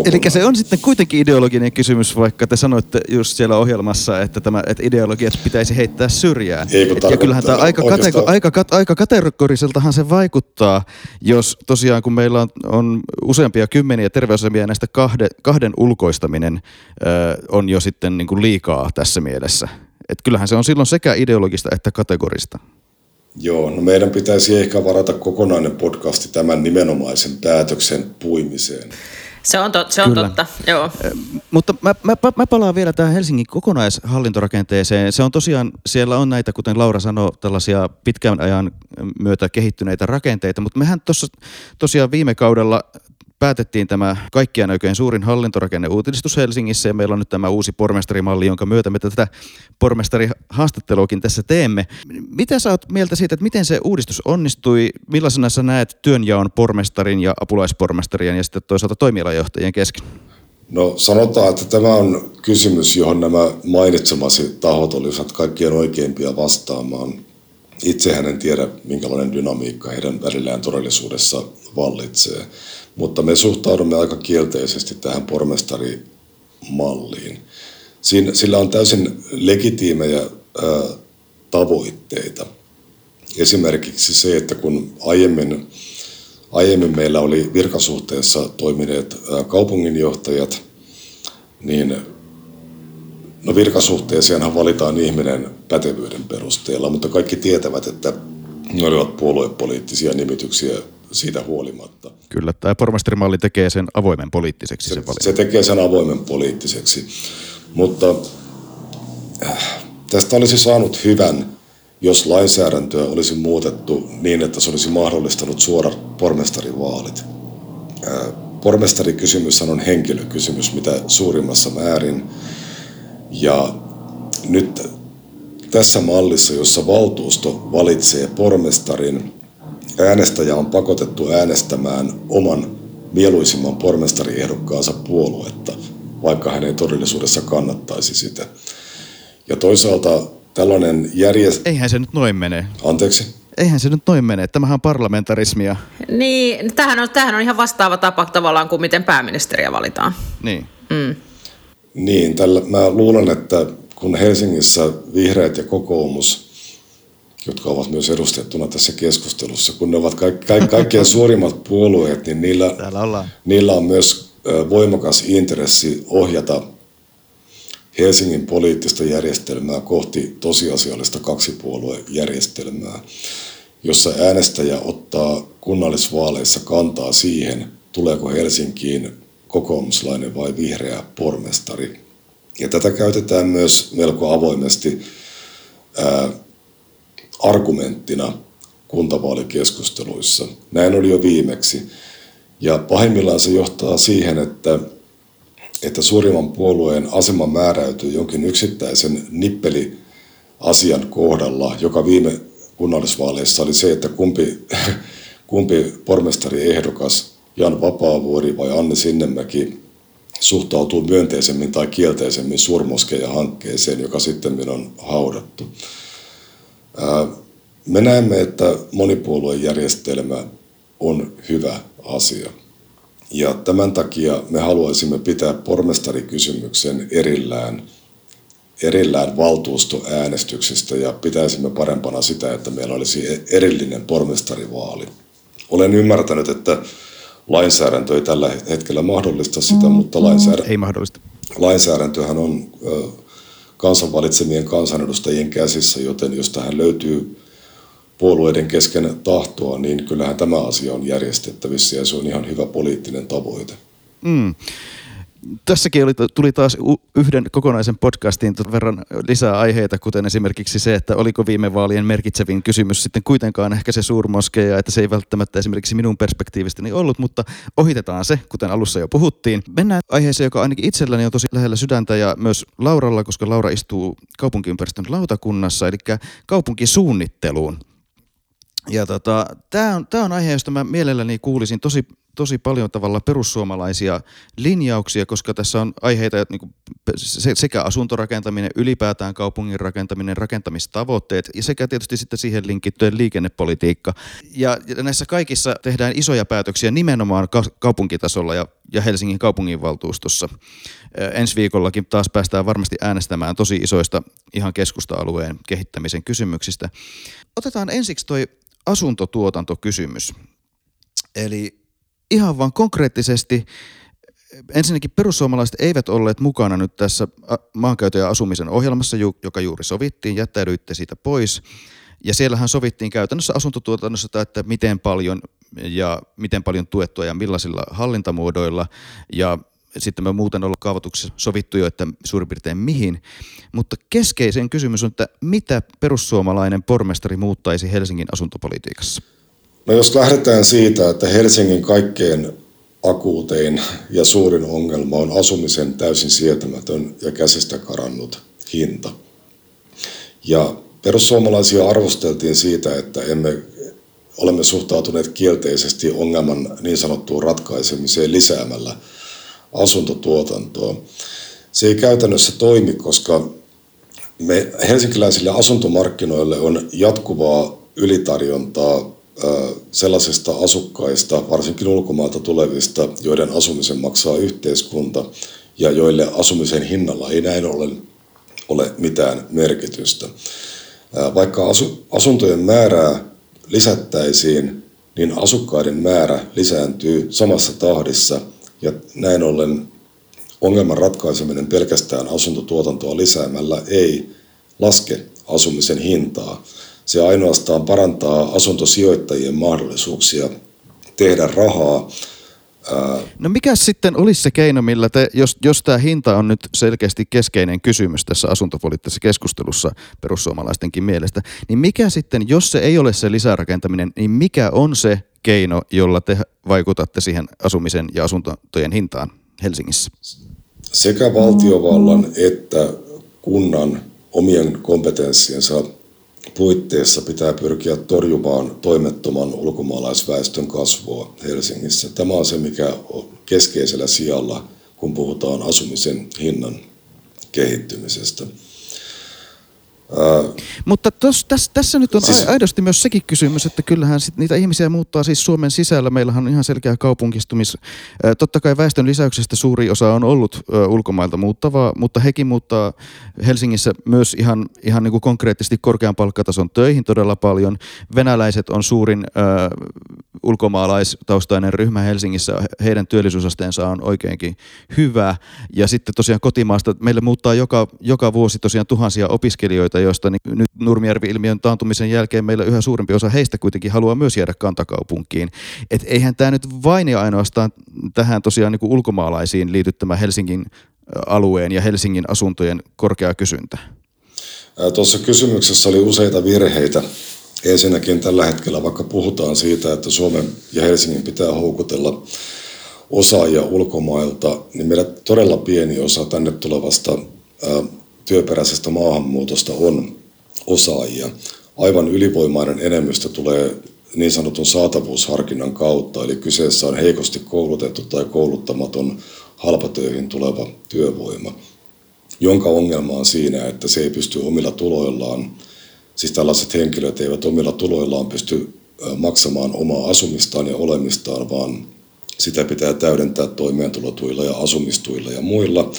Eli se on sitten kuitenkin ideologinen kysymys, vaikka te sanoitte just siellä ohjelmassa, että, tämä, että ideologiat pitäisi heittää syrjään. Ei, Et, ja kyllähän tämä aika, katego, aika, aika kategoriseltahan se vaikuttaa, jos tosiaan kun meillä on, on useampia kymmeniä terveysasemia näistä kahde, kahden ulkoistaminen ö, on jo sitten niin kuin liikaa tässä mielessä. Et kyllähän se on silloin sekä ideologista että kategorista. Joo, no meidän pitäisi ehkä varata kokonainen podcasti tämän nimenomaisen päätöksen puimiseen. Se on, tot, se on totta, joo. Mutta mä, mä, mä palaan vielä tähän Helsingin kokonaishallintorakenteeseen. Se on tosiaan, siellä on näitä, kuten Laura sanoi, tällaisia pitkän ajan myötä kehittyneitä rakenteita, mutta mehän tuossa tosiaan viime kaudella päätettiin tämä kaikkiaan oikein suurin hallintorakenne uutistus Helsingissä ja meillä on nyt tämä uusi pormestarimalli, jonka myötä me tätä pormestarihaastatteluakin tässä teemme. Mitä sä oot mieltä siitä, että miten se uudistus onnistui? Millaisena sä näet työnjaon pormestarin ja apulaispormestarien ja sitten toisaalta toimialajohtajien kesken? No sanotaan, että tämä on kysymys, johon nämä mainitsemasi tahot olisivat kaikkien oikeimpia vastaamaan. Itsehän en tiedä, minkälainen dynamiikka heidän välillään todellisuudessa vallitsee. Mutta me suhtaudumme aika kielteisesti tähän pormestarimalliin. Siinä, sillä on täysin legitiimejä ää, tavoitteita. Esimerkiksi se, että kun aiemmin, aiemmin meillä oli virkasuhteessa toimineet ää, kaupunginjohtajat, niin no virkasuhteeseenhan valitaan ihminen pätevyyden perusteella, mutta kaikki tietävät, että ne olivat puoluepoliittisia nimityksiä siitä huolimatta. Kyllä, tämä pormestarimalli tekee sen avoimen poliittiseksi se, sen Se tekee sen avoimen poliittiseksi, mutta äh, tästä olisi saanut hyvän, jos lainsäädäntöä olisi muutettu niin, että se olisi mahdollistanut suorat pormestarivaalit. Äh, pormestarikysymys on henkilökysymys mitä suurimmassa määrin. Ja nyt tässä mallissa, jossa valtuusto valitsee pormestarin, äänestäjä on pakotettu äänestämään oman mieluisimman pormestariehdokkaansa puoluetta, vaikka hän ei todellisuudessa kannattaisi sitä. Ja toisaalta tällainen järjest... Eihän se nyt noin mene. Anteeksi? Eihän se nyt noin mene. Tämähän on parlamentarismia. Niin, tämähän on, tämähän on ihan vastaava tapa tavallaan kuin miten pääministeriä valitaan. Niin. Mm. Niin, tällä, mä luulen, että kun Helsingissä vihreät ja kokoomus – jotka ovat myös edustettuna tässä keskustelussa, kun ne ovat kaik, kaik, kaikkien suurimmat puolueet, niin niillä, niillä on myös voimakas intressi ohjata Helsingin poliittista järjestelmää kohti tosiasiallista kaksipuoluejärjestelmää, jossa äänestäjä ottaa kunnallisvaaleissa kantaa siihen, tuleeko Helsinkiin kokoomuslainen vai vihreä pormestari. Ja tätä käytetään myös melko avoimesti ää, argumenttina kuntavaalikeskusteluissa. Näin oli jo viimeksi. Ja pahimmillaan se johtaa siihen, että, että suurimman puolueen asema määräytyy jonkin yksittäisen nippeliasian kohdalla, joka viime kunnallisvaaleissa oli se, että kumpi, kumpi pormestariehdokas, Jan Vapaavuori vai Anne Sinnemäki, suhtautuu myönteisemmin tai kielteisemmin suurmoskeja-hankkeeseen, joka sitten on haudattu. Me näemme, että monipuoluejärjestelmä on hyvä asia. Ja tämän takia me haluaisimme pitää pormestarikysymyksen erillään, erillään valtuustoäänestyksestä ja pitäisimme parempana sitä, että meillä olisi erillinen pormestarivaali. Olen ymmärtänyt, että lainsäädäntö ei tällä hetkellä mahdollista sitä, mm, mutta lainsäädäntö, ei mahdollista. lainsäädäntöhän on kansan valitsemien kansanedustajien käsissä, joten jos tähän löytyy puolueiden kesken tahtoa, niin kyllähän tämä asia on järjestettävissä ja se on ihan hyvä poliittinen tavoite. Mm. Tässäkin oli, tuli taas yhden kokonaisen podcastin verran lisää aiheita, kuten esimerkiksi se, että oliko viime vaalien merkitsevin kysymys sitten kuitenkaan ehkä se suurmoskeja, että se ei välttämättä esimerkiksi minun perspektiivistäni ollut, mutta ohitetaan se, kuten alussa jo puhuttiin. Mennään aiheeseen, joka ainakin itselläni on tosi lähellä sydäntä ja myös Lauralla, koska Laura istuu kaupunkiympäristön lautakunnassa, eli kaupunkisuunnitteluun. Ja tota, tämä on, tää on aihe, josta mä mielelläni kuulisin tosi, tosi paljon tavalla perussuomalaisia linjauksia, koska tässä on aiheita niin kuin sekä asuntorakentaminen, ylipäätään kaupungin rakentaminen, rakentamistavoitteet ja sekä tietysti sitten siihen linkittyen liikennepolitiikka. Ja, näissä kaikissa tehdään isoja päätöksiä nimenomaan ka- kaupunkitasolla ja, ja Helsingin kaupunginvaltuustossa. Ensi viikollakin taas päästään varmasti äänestämään tosi isoista ihan keskusta-alueen kehittämisen kysymyksistä. Otetaan ensiksi toi asuntotuotantokysymys. Eli ihan vaan konkreettisesti, ensinnäkin perussuomalaiset eivät olleet mukana nyt tässä maankäytön ja asumisen ohjelmassa, joka juuri sovittiin, jättäydyitte siitä pois. Ja siellähän sovittiin käytännössä asuntotuotannossa, että miten paljon ja miten paljon tuettua ja millaisilla hallintamuodoilla. Ja sitten me muuten ollaan kaavoituksessa sovittu jo, että suurin piirtein mihin. Mutta keskeisen kysymys on, että mitä perussuomalainen pormestari muuttaisi Helsingin asuntopolitiikassa? No jos lähdetään siitä, että Helsingin kaikkein akuutein ja suurin ongelma on asumisen täysin sietämätön ja käsistä karannut hinta. Ja perussuomalaisia arvosteltiin siitä, että emme olemme suhtautuneet kielteisesti ongelman niin sanottuun ratkaisemiseen lisäämällä – asuntotuotantoa. Se ei käytännössä toimi, koska me helsinkiläisille asuntomarkkinoille on jatkuvaa ylitarjontaa sellaisista asukkaista, varsinkin ulkomailta tulevista, joiden asumisen maksaa yhteiskunta ja joille asumisen hinnalla ei näin ollen ole mitään merkitystä. Vaikka asuntojen määrää lisättäisiin, niin asukkaiden määrä lisääntyy samassa tahdissa – ja näin ollen ongelman ratkaiseminen pelkästään asuntotuotantoa lisäämällä ei laske asumisen hintaa. Se ainoastaan parantaa asuntosijoittajien mahdollisuuksia tehdä rahaa. No mikä sitten olisi se keino, millä te, jos, jos tämä hinta on nyt selkeästi keskeinen kysymys tässä asuntopoliittisessa keskustelussa perussuomalaistenkin mielestä, niin mikä sitten, jos se ei ole se lisärakentaminen, niin mikä on se keino, jolla te vaikutatte siihen asumisen ja asuntojen hintaan Helsingissä? Sekä valtiovallan että kunnan omien kompetenssiensa puitteissa pitää pyrkiä torjumaan toimettoman ulkomaalaisväestön kasvua Helsingissä. Tämä on se, mikä on keskeisellä sijalla, kun puhutaan asumisen hinnan kehittymisestä. Mutta tos, täs, tässä nyt on siis... aidosti myös sekin kysymys, että kyllähän sit niitä ihmisiä muuttaa siis Suomen sisällä. Meillähän on ihan selkeä kaupunkistumis. Totta kai väestön lisäyksestä suuri osa on ollut ulkomailta muuttavaa, mutta hekin muuttaa Helsingissä myös ihan, ihan niin kuin konkreettisesti korkean palkkatason töihin todella paljon. Venäläiset on suurin äh, ulkomaalaistaustainen ryhmä Helsingissä. Heidän työllisyysasteensa on oikeinkin hyvä. Ja sitten tosiaan kotimaasta meille muuttaa joka, joka vuosi tosiaan tuhansia opiskelijoita, joista niin nyt Nurmijärvi-ilmiön taantumisen jälkeen meillä yhä suurempi osa heistä kuitenkin haluaa myös jäädä kantakaupunkiin. Et eihän tämä nyt vain ja ainoastaan tähän tosiaan niin kuin ulkomaalaisiin liity tämä Helsingin alueen ja Helsingin asuntojen korkea kysyntä. Tuossa kysymyksessä oli useita virheitä. Ensinnäkin tällä hetkellä, vaikka puhutaan siitä, että Suomen ja Helsingin pitää houkutella osaajia ulkomailta, niin meillä todella pieni osa tänne tulevasta työperäisestä maahanmuutosta on osaajia. Aivan ylivoimainen enemmistö tulee niin sanotun saatavuusharkinnan kautta, eli kyseessä on heikosti koulutettu tai kouluttamaton halpatöihin tuleva työvoima, jonka ongelma on siinä, että se ei pysty omilla tuloillaan, siis tällaiset henkilöt eivät omilla tuloillaan pysty maksamaan omaa asumistaan ja olemistaan, vaan sitä pitää täydentää toimeentulotuilla ja asumistuilla ja muilla.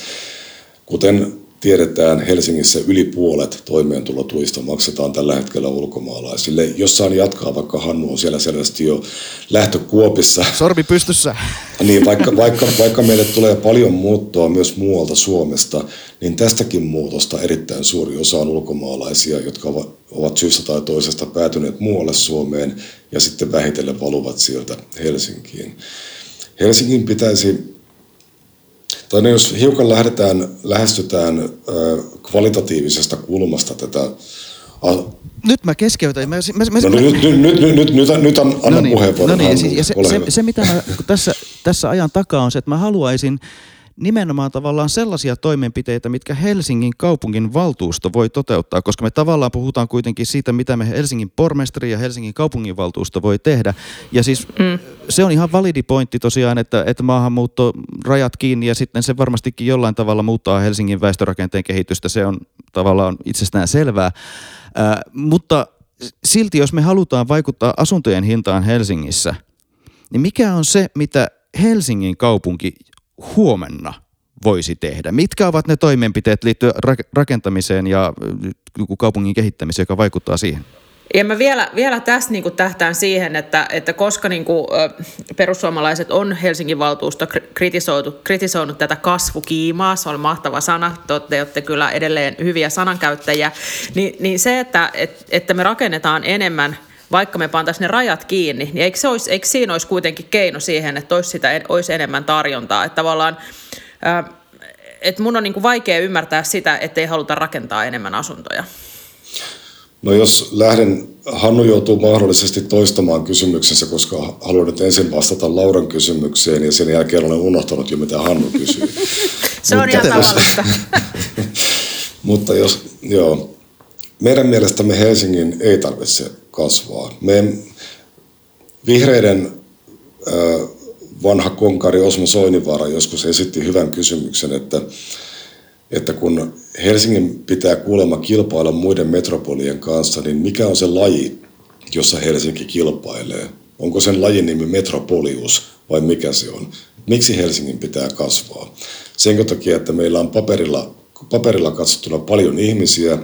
Kuten tiedetään, Helsingissä yli puolet toimeentulotuista maksetaan tällä hetkellä ulkomaalaisille. Jos saan jatkaa, vaikka Hannu on siellä selvästi jo lähtökuopissa. Sormi pystyssä. Niin, vaikka, vaikka, vaikka meille tulee paljon muuttoa myös muualta Suomesta, niin tästäkin muutosta erittäin suuri osa on ulkomaalaisia, jotka ovat syystä tai toisesta päätyneet muualle Suomeen ja sitten vähitellen valuvat sieltä Helsinkiin. Helsingin pitäisi tai jos hiukan lähdetään, lähestytään kvalitatiivisesta kulmasta tätä nyt mä keskeytän. Mä, mä, mä, no, mä, nyt, nyt, nyt, nyt, nyt, nyt anna no niin, puheenvuoron. No niin, ja se, se, se, mitä mä tässä, tässä ajan takaa on se, että mä haluaisin nimenomaan tavallaan sellaisia toimenpiteitä, mitkä Helsingin kaupungin valtuusto voi toteuttaa, koska me tavallaan puhutaan kuitenkin siitä, mitä me Helsingin pormestari ja Helsingin kaupunginvaltuusto voi tehdä. Ja siis mm. se on ihan validi pointti tosiaan, että, että maahanmuutto rajat kiinni ja sitten se varmastikin jollain tavalla muuttaa Helsingin väestörakenteen kehitystä. Se on tavallaan itsestään selvää. Äh, mutta silti, jos me halutaan vaikuttaa asuntojen hintaan Helsingissä, niin mikä on se, mitä Helsingin kaupunki huomenna voisi tehdä? Mitkä ovat ne toimenpiteet liittyen rakentamiseen ja kaupungin kehittämiseen, joka vaikuttaa siihen? Ja mä vielä, vielä tässä niin tähtään siihen, että, että koska niin kuin, perussuomalaiset on Helsingin valtuusto kritisoitu, kritisoinut tätä kasvukiimaa, se on mahtava sana, te olette kyllä edelleen hyviä sanankäyttäjiä, niin, niin se, että, että, että me rakennetaan enemmän – vaikka me pantaisiin ne rajat kiinni, niin eikö, se olisi, eikö siinä olisi kuitenkin keino siihen, että olisi, sitä, olisi enemmän tarjontaa? Että tavallaan, että mun on niin kuin vaikea ymmärtää sitä, että ei haluta rakentaa enemmän asuntoja. No jos lähden, Hannu joutuu mahdollisesti toistamaan kysymyksensä, koska haluan nyt ensin vastata Lauran kysymykseen ja sen jälkeen olen unohtanut jo mitä Hannu kysyy. Se on ihan tavallista. Mutta jos, joo, meidän mielestämme Helsingin ei tarvitse kasvaa. Me vihreiden vanha konkari Osmo Soinivaara joskus esitti hyvän kysymyksen, että, että kun Helsingin pitää kuulemma kilpailla muiden metropolien kanssa, niin mikä on se laji, jossa Helsinki kilpailee? Onko sen lajin nimi metropolius vai mikä se on? Miksi Helsingin pitää kasvaa? Sen takia, että meillä on paperilla, paperilla katsottuna paljon ihmisiä,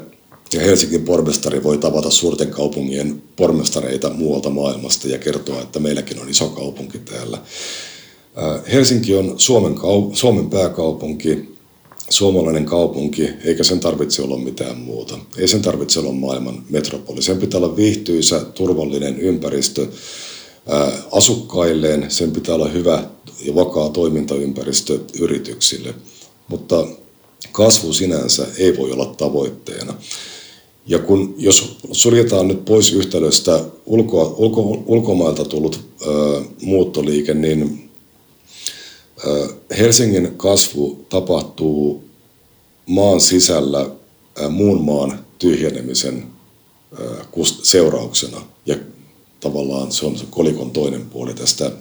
ja Helsingin pormestari voi tavata suurten kaupungien pormestareita muualta maailmasta ja kertoa, että meilläkin on iso kaupunki täällä. Helsinki on Suomen, kau- Suomen pääkaupunki, suomalainen kaupunki, eikä sen tarvitse olla mitään muuta. Ei sen tarvitse olla maailman metropoli. Sen pitää olla viihtyisä, turvallinen ympäristö asukkailleen. Sen pitää olla hyvä ja vakaa toimintaympäristö yrityksille. Mutta kasvu sinänsä ei voi olla tavoitteena. Ja kun, jos suljetaan nyt pois yhtälöstä ulko, ulko, ulkomailta tullut ö, muuttoliike, niin ö, Helsingin kasvu tapahtuu maan sisällä ö, muun maan tyhjenemisen ö, kust, seurauksena. Ja tavallaan se on se kolikon toinen puoli tästä,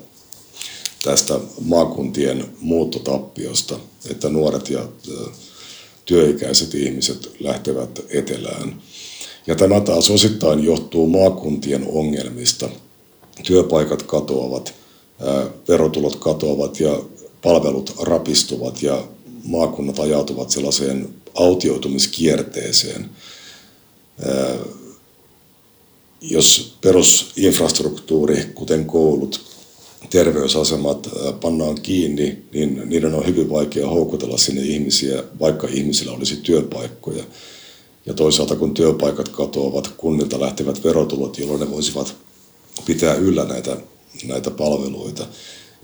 tästä maakuntien muuttotappiosta, että nuoret ja ö, työikäiset ihmiset lähtevät etelään. Ja tämä taas osittain johtuu maakuntien ongelmista. Työpaikat katoavat, verotulot katoavat ja palvelut rapistuvat ja maakunnat ajautuvat sellaiseen autioitumiskierteeseen. Jos perusinfrastruktuuri, kuten koulut, terveysasemat pannaan kiinni, niin niiden on hyvin vaikea houkutella sinne ihmisiä, vaikka ihmisillä olisi työpaikkoja. Ja toisaalta kun työpaikat katoavat, kunnilta lähtevät verotulot, jolloin ne voisivat pitää yllä näitä, näitä palveluita.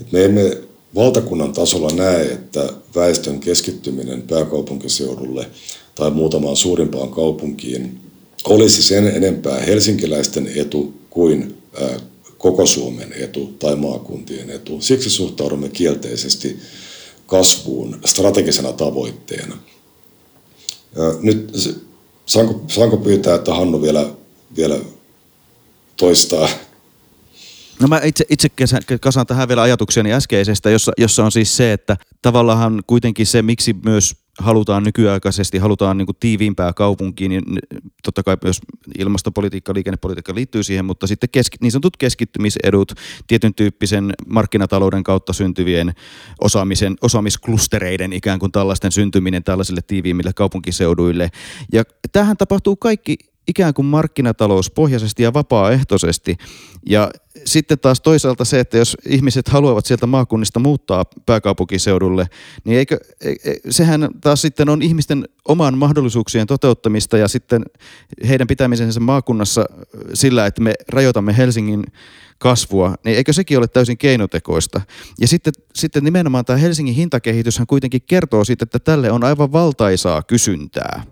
Et me emme valtakunnan tasolla näe, että väestön keskittyminen pääkaupunkiseudulle tai muutamaan suurimpaan kaupunkiin olisi sen enempää helsinkiläisten etu kuin koko Suomen etu tai maakuntien etu. Siksi suhtaudumme kielteisesti kasvuun strategisena tavoitteena. Nyt saanko, saanko pyytää, että Hannu vielä, vielä toistaa? No mä itse, itse kasaan tähän vielä ajatukseni äskeisestä, jossa, jossa on siis se, että tavallaan kuitenkin se, miksi myös halutaan nykyaikaisesti, halutaan niin kuin tiiviimpää kaupunkiin, niin totta kai myös ilmastopolitiikka, liikennepolitiikka liittyy siihen, mutta sitten keski, niin sanotut keskittymisedut, tietyn tyyppisen markkinatalouden kautta syntyvien osaamisen, osaamisklustereiden ikään kuin tällaisten syntyminen tällaisille tiiviimmille kaupunkiseuduille. Ja tähän tapahtuu kaikki ikään kuin markkinatalouspohjaisesti ja vapaaehtoisesti. Ja sitten taas toisaalta se, että jos ihmiset haluavat sieltä maakunnista muuttaa pääkaupunkiseudulle, niin eikö, e, e, sehän taas sitten on ihmisten oman mahdollisuuksien toteuttamista ja sitten heidän pitämisensä maakunnassa sillä, että me rajoitamme Helsingin kasvua, niin eikö sekin ole täysin keinotekoista? Ja sitten, sitten nimenomaan tämä Helsingin hintakehityshän kuitenkin kertoo siitä, että tälle on aivan valtaisaa kysyntää.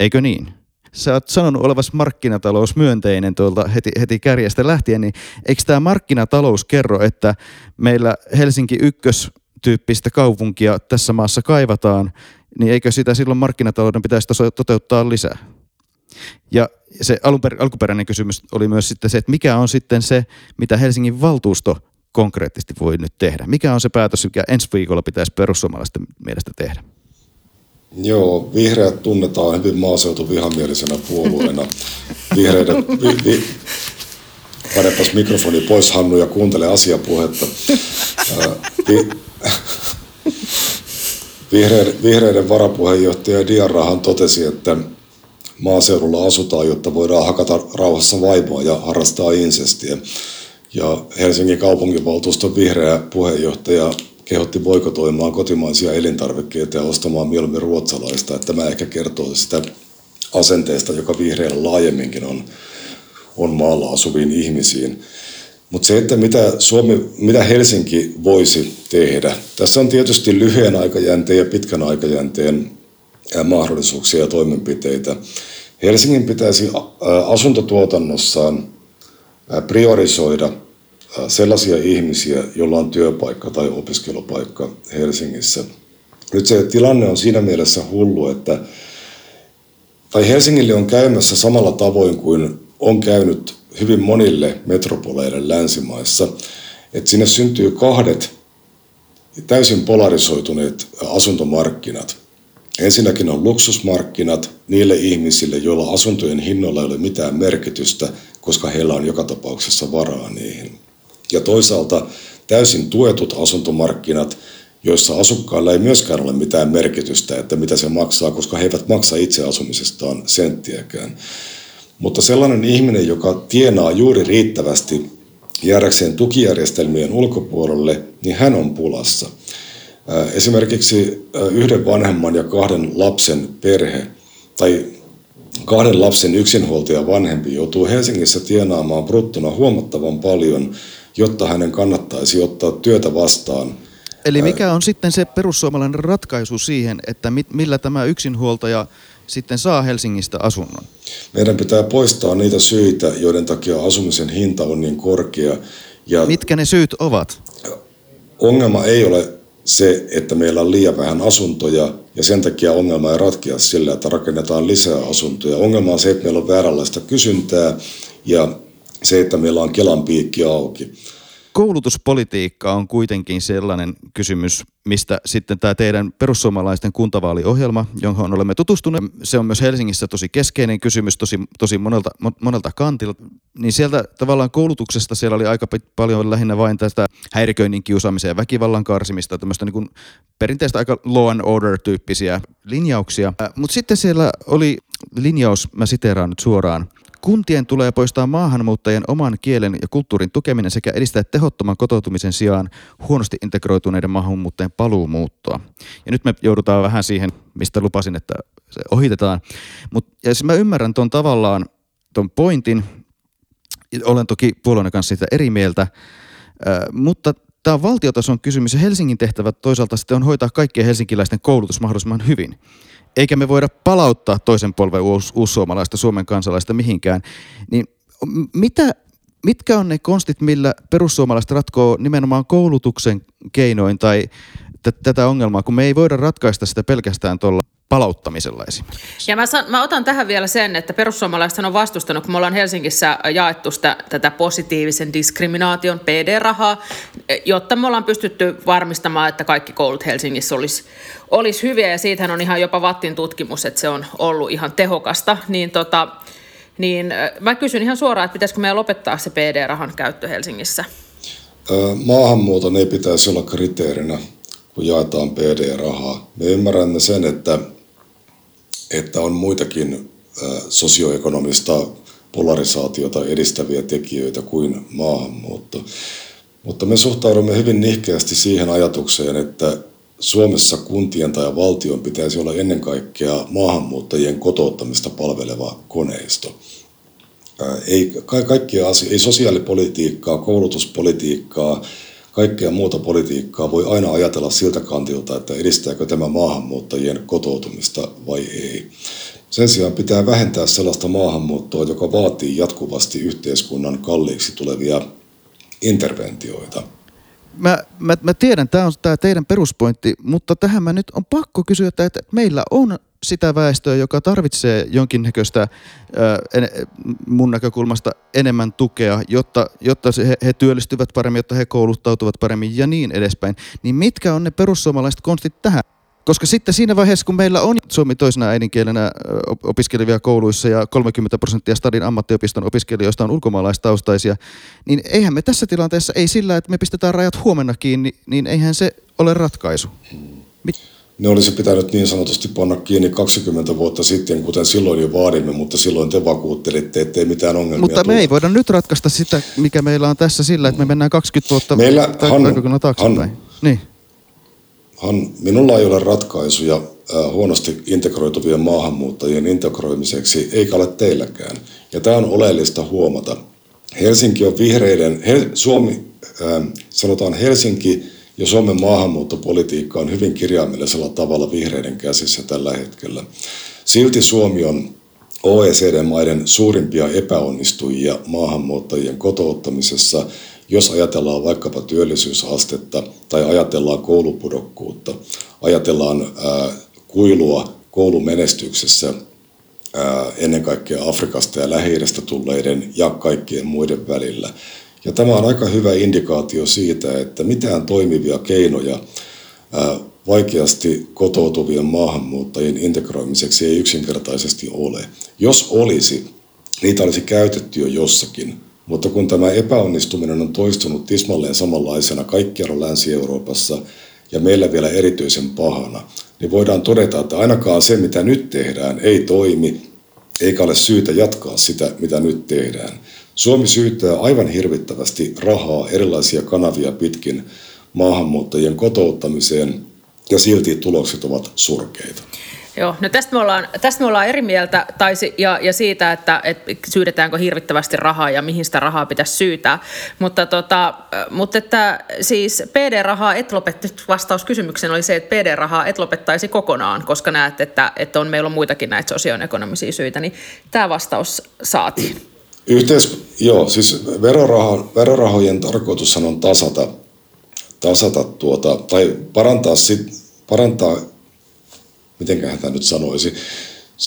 Eikö niin? Sä oot sanonut olevasi markkinatalousmyönteinen tuolta heti, heti kärjestä lähtien, niin eikö tämä markkinatalous kerro, että meillä Helsinki ykkös tyyppistä kaupunkia tässä maassa kaivataan, niin eikö sitä silloin markkinatalouden pitäisi toteuttaa lisää? Ja se alunper, alkuperäinen kysymys oli myös sitten se, että mikä on sitten se, mitä Helsingin valtuusto konkreettisesti voi nyt tehdä? Mikä on se päätös, mikä ensi viikolla pitäisi perussuomalaisten mielestä tehdä? Joo, vihreät tunnetaan hyvin maaseutuvihamielisenä puolueena. Vihreiden, vi, vi, panepas mikrofoni pois Hannu ja kuuntele asiapuhetta. Vi, vihreiden, vihreiden varapuheenjohtaja Diarahan totesi, että maaseudulla asutaan, jotta voidaan hakata rauhassa vaimoa ja harrastaa insestiä. Ja Helsingin kaupunginvaltuuston vihreä puheenjohtaja kehotti boikotoimaan kotimaisia elintarvikkeita ja ostamaan mieluummin ruotsalaista. Että tämä ehkä kertoo sitä asenteesta, joka vihreällä laajemminkin on, on maalla asuviin ihmisiin. Mutta se, että mitä, Suomi, mitä Helsinki voisi tehdä, tässä on tietysti lyhyen aikajänteen ja pitkän aikajänteen mahdollisuuksia ja toimenpiteitä. Helsingin pitäisi asuntotuotannossaan priorisoida – sellaisia ihmisiä, joilla on työpaikka tai opiskelupaikka Helsingissä. Nyt se tilanne on siinä mielessä hullu, että tai Helsingille on käymässä samalla tavoin kuin on käynyt hyvin monille metropoleille länsimaissa, että sinne syntyy kahdet täysin polarisoituneet asuntomarkkinat. Ensinnäkin on luksusmarkkinat niille ihmisille, joilla asuntojen hinnoilla ei ole mitään merkitystä, koska heillä on joka tapauksessa varaa niihin ja toisaalta täysin tuetut asuntomarkkinat, joissa asukkailla ei myöskään ole mitään merkitystä, että mitä se maksaa, koska he eivät maksa itse asumisestaan senttiäkään. Mutta sellainen ihminen, joka tienaa juuri riittävästi jäädäkseen tukijärjestelmien ulkopuolelle, niin hän on pulassa. Esimerkiksi yhden vanhemman ja kahden lapsen perhe tai kahden lapsen yksinhuoltaja vanhempi joutuu Helsingissä tienaamaan bruttona huomattavan paljon jotta hänen kannattaisi ottaa työtä vastaan. Eli mikä on sitten se perussuomalainen ratkaisu siihen, että millä tämä yksinhuoltaja sitten saa Helsingistä asunnon? Meidän pitää poistaa niitä syitä, joiden takia asumisen hinta on niin korkea. Ja Mitkä ne syyt ovat? Ongelma ei ole se, että meillä on liian vähän asuntoja ja sen takia ongelma ei ratkea sillä, että rakennetaan lisää asuntoja. Ongelma on se, että meillä on vääränlaista kysyntää ja se, että meillä on Kelan piikki auki. koulutuspolitiikka on kuitenkin sellainen kysymys, mistä sitten tämä teidän perussuomalaisten kuntavaaliohjelma, johon olemme tutustuneet, se on myös Helsingissä tosi keskeinen kysymys, tosi, tosi monelta, monelta kantilta. Niin sieltä tavallaan koulutuksesta siellä oli aika paljon lähinnä vain tästä häiriköinnin, kiusaamisen ja väkivallan karsimista, tämmöistä niin kuin perinteistä aika law and order-tyyppisiä linjauksia. Mutta sitten siellä oli linjaus, mä siteeraan nyt suoraan, Kuntien tulee poistaa maahanmuuttajien oman kielen ja kulttuurin tukeminen sekä edistää tehottoman kotoutumisen sijaan huonosti integroituneiden maahanmuuttajien paluumuuttoa. Ja nyt me joudutaan vähän siihen, mistä lupasin, että se ohitetaan. Mut, ja siis mä ymmärrän tuon tavallaan tuon pointin, olen toki puolueen kanssa siitä eri mieltä, mutta tämä on valtiotason kysymys ja Helsingin tehtävät toisaalta sitten on hoitaa kaikkien helsinkiläisten koulutus mahdollisimman hyvin eikä me voida palauttaa toisen polven uus, uussuomalaista Suomen kansalaista mihinkään, niin mitä, mitkä on ne konstit, millä perussuomalaiset ratkoo nimenomaan koulutuksen keinoin tai t- tätä ongelmaa, kun me ei voida ratkaista sitä pelkästään tuolla palauttamisella esimerkiksi. Ja mä, san, mä otan tähän vielä sen, että perussuomalaiset on vastustanut, kun me ollaan Helsingissä jaettu sitä, tätä positiivisen diskriminaation PD-rahaa, jotta me ollaan pystytty varmistamaan, että kaikki koulut Helsingissä olisi, olisi hyviä, ja siitähän on ihan jopa Vattin tutkimus, että se on ollut ihan tehokasta, niin tota, niin mä kysyn ihan suoraan, että pitäisikö meidän lopettaa se PD-rahan käyttö Helsingissä? Maahanmuuton ei pitäisi olla kriteerinä, kun jaetaan PD-rahaa. Me ymmärrämme sen, että että on muitakin sosioekonomista polarisaatiota edistäviä tekijöitä kuin maahanmuutto. Mutta me suhtaudumme hyvin nihkeästi siihen ajatukseen, että Suomessa kuntien tai valtion pitäisi olla ennen kaikkea maahanmuuttajien kotouttamista palveleva koneisto. Ei, kaikkia asioita, ei sosiaalipolitiikkaa, koulutuspolitiikkaa, kaikkea muuta politiikkaa voi aina ajatella siltä kantilta, että edistääkö tämä maahanmuuttajien kotoutumista vai ei. Sen sijaan pitää vähentää sellaista maahanmuuttoa, joka vaatii jatkuvasti yhteiskunnan kalliiksi tulevia interventioita. Mä, mä, mä tiedän, tämä on tämä teidän peruspointti, mutta tähän mä nyt on pakko kysyä, että, meillä on sitä väestöä, joka tarvitsee jonkinnäköistä mun näkökulmasta enemmän tukea, jotta, jotta he, he työllistyvät paremmin, jotta he kouluttautuvat paremmin ja niin edespäin. Niin mitkä on ne perussuomalaiset konstit tähän? Koska sitten siinä vaiheessa, kun meillä on suomi toisena äidinkielenä opiskelevia kouluissa ja 30 prosenttia Stadin ammattiopiston opiskelijoista on ulkomaalaistaustaisia, niin eihän me tässä tilanteessa, ei sillä, että me pistetään rajat huomenna kiinni, niin eihän se ole ratkaisu. Mit- ne olisi pitänyt niin sanotusti panna kiinni 20 vuotta sitten, kuten silloin jo vaadimme, mutta silloin te vakuuttelitte, ettei mitään ongelmia Mutta me ei voida nyt ratkaista sitä, mikä meillä on tässä sillä, että me mennään 20 vuotta meillä, Hannu, taaksepäin. Hannu, niin. Han, minulla ei ole ratkaisuja äh, huonosti integroituvien maahanmuuttajien integroimiseksi, eikä ole teilläkään. Ja tämä on oleellista huomata. Helsinki on vihreiden, Hel, Suomi, äh, sanotaan Helsinki ja Suomen maahanmuuttopolitiikka on hyvin kirjaimellisella tavalla vihreiden käsissä tällä hetkellä. Silti Suomi on OECD-maiden suurimpia epäonnistujia maahanmuuttajien kotouttamisessa, jos ajatellaan vaikkapa työllisyysastetta tai ajatellaan koulupudokkuutta, ajatellaan ää, kuilua koulumenestyksessä ää, ennen kaikkea Afrikasta ja lähi tulleiden ja kaikkien muiden välillä – ja tämä on aika hyvä indikaatio siitä, että mitään toimivia keinoja vaikeasti kotoutuvien maahanmuuttajien integroimiseksi ei yksinkertaisesti ole. Jos olisi, niitä olisi käytetty jo jossakin, mutta kun tämä epäonnistuminen on toistunut tismalleen samanlaisena kaikkialla Länsi-Euroopassa ja meillä vielä erityisen pahana, niin voidaan todeta, että ainakaan se, mitä nyt tehdään, ei toimi, eikä ole syytä jatkaa sitä, mitä nyt tehdään. Suomi syyttää aivan hirvittävästi rahaa erilaisia kanavia pitkin maahanmuuttajien kotouttamiseen ja silti tulokset ovat surkeita. Joo, no tästä me ollaan, tästä me ollaan eri mieltä tai, ja, ja siitä, että, että syydetäänkö hirvittävästi rahaa ja mihin sitä rahaa pitäisi syytää. Mutta, tota, mutta että siis PD-rahaa et lopettaisi, vastaus kysymykseen oli se, että PD-rahaa et lopettaisi kokonaan, koska näet, että, että on, meillä on muitakin näitä sosioekonomisia syitä, niin tämä vastaus saatiin. Yhteis, joo, siis veroraho, verorahojen tarkoitus on tasata, tasata tuota, tai parantaa, sit, parantaa mitenköhän tämä nyt sanoisi,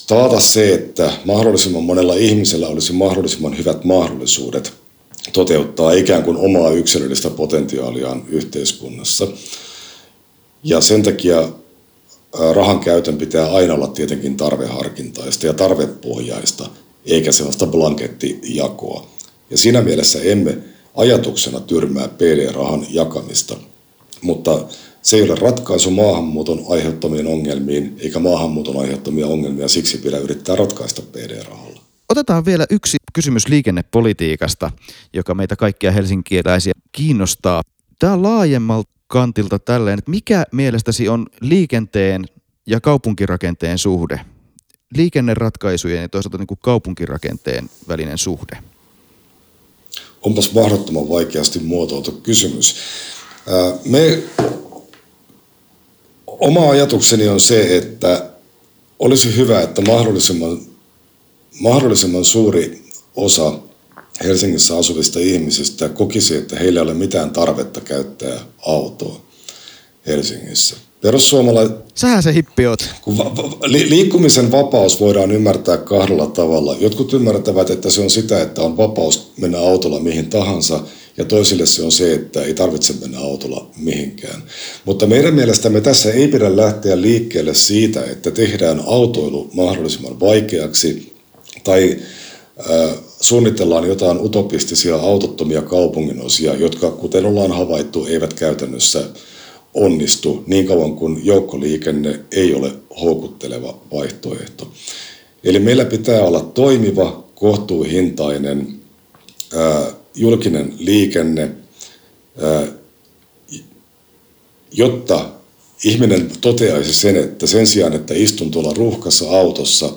taata se, että mahdollisimman monella ihmisellä olisi mahdollisimman hyvät mahdollisuudet toteuttaa ikään kuin omaa yksilöllistä potentiaaliaan yhteiskunnassa. Ja sen takia rahan käytön pitää aina olla tietenkin tarveharkintaista ja tarvepohjaista, eikä sellaista blankettijakoa. Ja siinä mielessä emme ajatuksena tyrmää PD-rahan jakamista, mutta se ei ole ratkaisu maahanmuuton aiheuttamiin ongelmiin, eikä maahanmuuton aiheuttamia ongelmia siksi pidä yrittää ratkaista PD-rahalla. Otetaan vielä yksi kysymys liikennepolitiikasta, joka meitä kaikkia helsinkiläisiä kiinnostaa. Tämä laajemmalta kantilta tälleen, että mikä mielestäsi on liikenteen ja kaupunkirakenteen suhde? Liikenneratkaisujen ja toisaalta niin kuin kaupunkirakenteen välinen suhde. Onpas mahdottoman vaikeasti muotoiltu kysymys. Me, oma ajatukseni on se, että olisi hyvä, että mahdollisimman, mahdollisimman suuri osa Helsingissä asuvista ihmisistä kokisi, että heillä ei ole mitään tarvetta käyttää autoa Helsingissä. Perussuomalaiset... Sähän se hippi oot. Kun va- va- li- liikkumisen vapaus voidaan ymmärtää kahdella tavalla. Jotkut ymmärtävät, että se on sitä, että on vapaus mennä autolla mihin tahansa, ja toisille se on se, että ei tarvitse mennä autolla mihinkään. Mutta meidän mielestämme tässä ei pidä lähteä liikkeelle siitä, että tehdään autoilu mahdollisimman vaikeaksi tai suunnitellaan jotain utopistisia autottomia kaupunginosia, jotka kuten ollaan havaittu eivät käytännössä onnistu niin kauan kuin joukkoliikenne ei ole houkutteleva vaihtoehto. Eli meillä pitää olla toimiva, kohtuuhintainen ää, julkinen liikenne, ää, jotta ihminen toteaisi sen, että sen sijaan, että istun tuolla ruuhkassa autossa,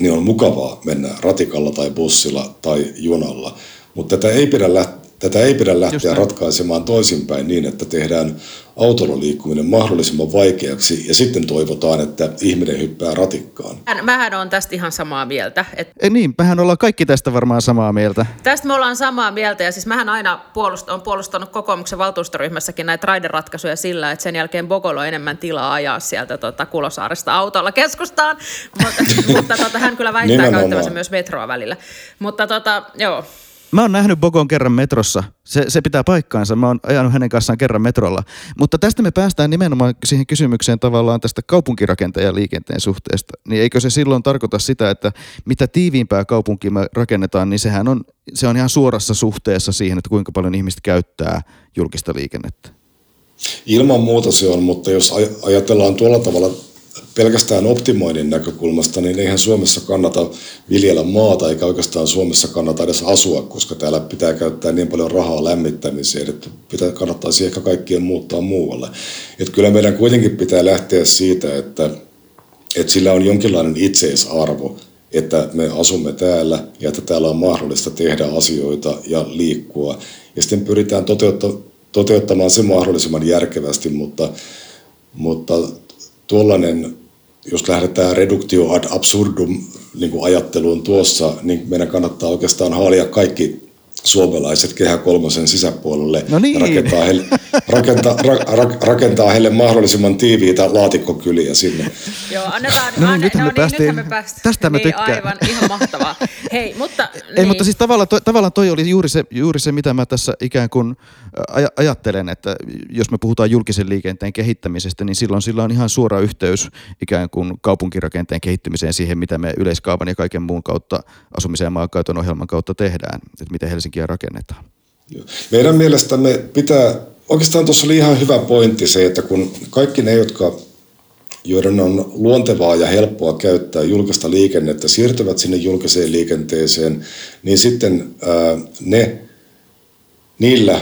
niin on mukavaa mennä ratikalla tai bussilla tai junalla. Mutta tätä ei pidä lähteä Tätä ei pidä lähteä ratkaisemaan toisinpäin niin, että tehdään autolla liikkuminen mahdollisimman vaikeaksi ja sitten toivotaan, että ihminen hyppää ratikkaan. Mähän on tästä ihan samaa mieltä. Et... Ei niin, mehän ollaan kaikki tästä varmaan samaa mieltä. Tästä me ollaan samaa mieltä ja siis mähän aina puolust, on puolustanut kokoomuksen valtuustoryhmässäkin näitä raideratkaisuja sillä, että sen jälkeen Bogolo on enemmän tilaa ajaa sieltä tota, Kulosaaresta autolla keskustaan, mutta, mutta tota, hän kyllä väittää käyttävänsä myös metroa välillä. Mutta tota, joo, Mä oon nähnyt Bogon kerran metrossa. Se, se pitää paikkaansa. Mä oon ajanut hänen kanssaan kerran metrolla. Mutta tästä me päästään nimenomaan siihen kysymykseen tavallaan tästä kaupunkirakenteen liikenteen suhteesta. Niin eikö se silloin tarkoita sitä, että mitä tiiviimpää kaupunkia me rakennetaan, niin sehän on, se on ihan suorassa suhteessa siihen, että kuinka paljon ihmiset käyttää julkista liikennettä. Ilman muuta se on, mutta jos ajatellaan tuolla tavalla pelkästään optimoinnin näkökulmasta, niin eihän Suomessa kannata viljellä maata, eikä oikeastaan Suomessa kannata edes asua, koska täällä pitää käyttää niin paljon rahaa lämmittämiseen, että pitää, kannattaisi ehkä kaikkien muuttaa muualle. Et kyllä meidän kuitenkin pitää lähteä siitä, että, että sillä on jonkinlainen itseisarvo, että me asumme täällä ja että täällä on mahdollista tehdä asioita ja liikkua. Ja sitten pyritään toteuttamaan se mahdollisimman järkevästi, mutta, mutta tuollainen jos lähdetään reduktio ad absurdum niin kuin ajatteluun tuossa, niin meidän kannattaa oikeastaan haalia kaikki suomalaiset kehä kolmosen sisäpuolelle no niin. rakentaa heille, rakentaa, ra, ra, rakentaa heille mahdollisimman tiiviitä laatikkokyliä sinne. Joo, annetaan, no niin, anne, nythän me, no, päästiin, niin, me päästiin. Tästä mä niin, tykkään. Aivan, ihan mahtavaa. Hei, mutta... Ei, niin. mutta siis tavallaan toi, tavallaan toi oli juuri se, juuri se, mitä mä tässä ikään kuin aj- ajattelen, että jos me puhutaan julkisen liikenteen kehittämisestä, niin silloin sillä on ihan suora yhteys ikään kuin kaupunkirakenteen kehittymiseen siihen, mitä me yleiskaavan ja kaiken muun kautta asumisen ja maankäytön ohjelman kautta tehdään, että miten Helsinkiä rakennetaan. Meidän mielestämme pitää, oikeastaan tuossa oli ihan hyvä pointti se, että kun kaikki ne, jotka joiden on luontevaa ja helppoa käyttää julkista liikennettä, siirtyvät sinne julkiseen liikenteeseen, niin sitten ää, ne niillä,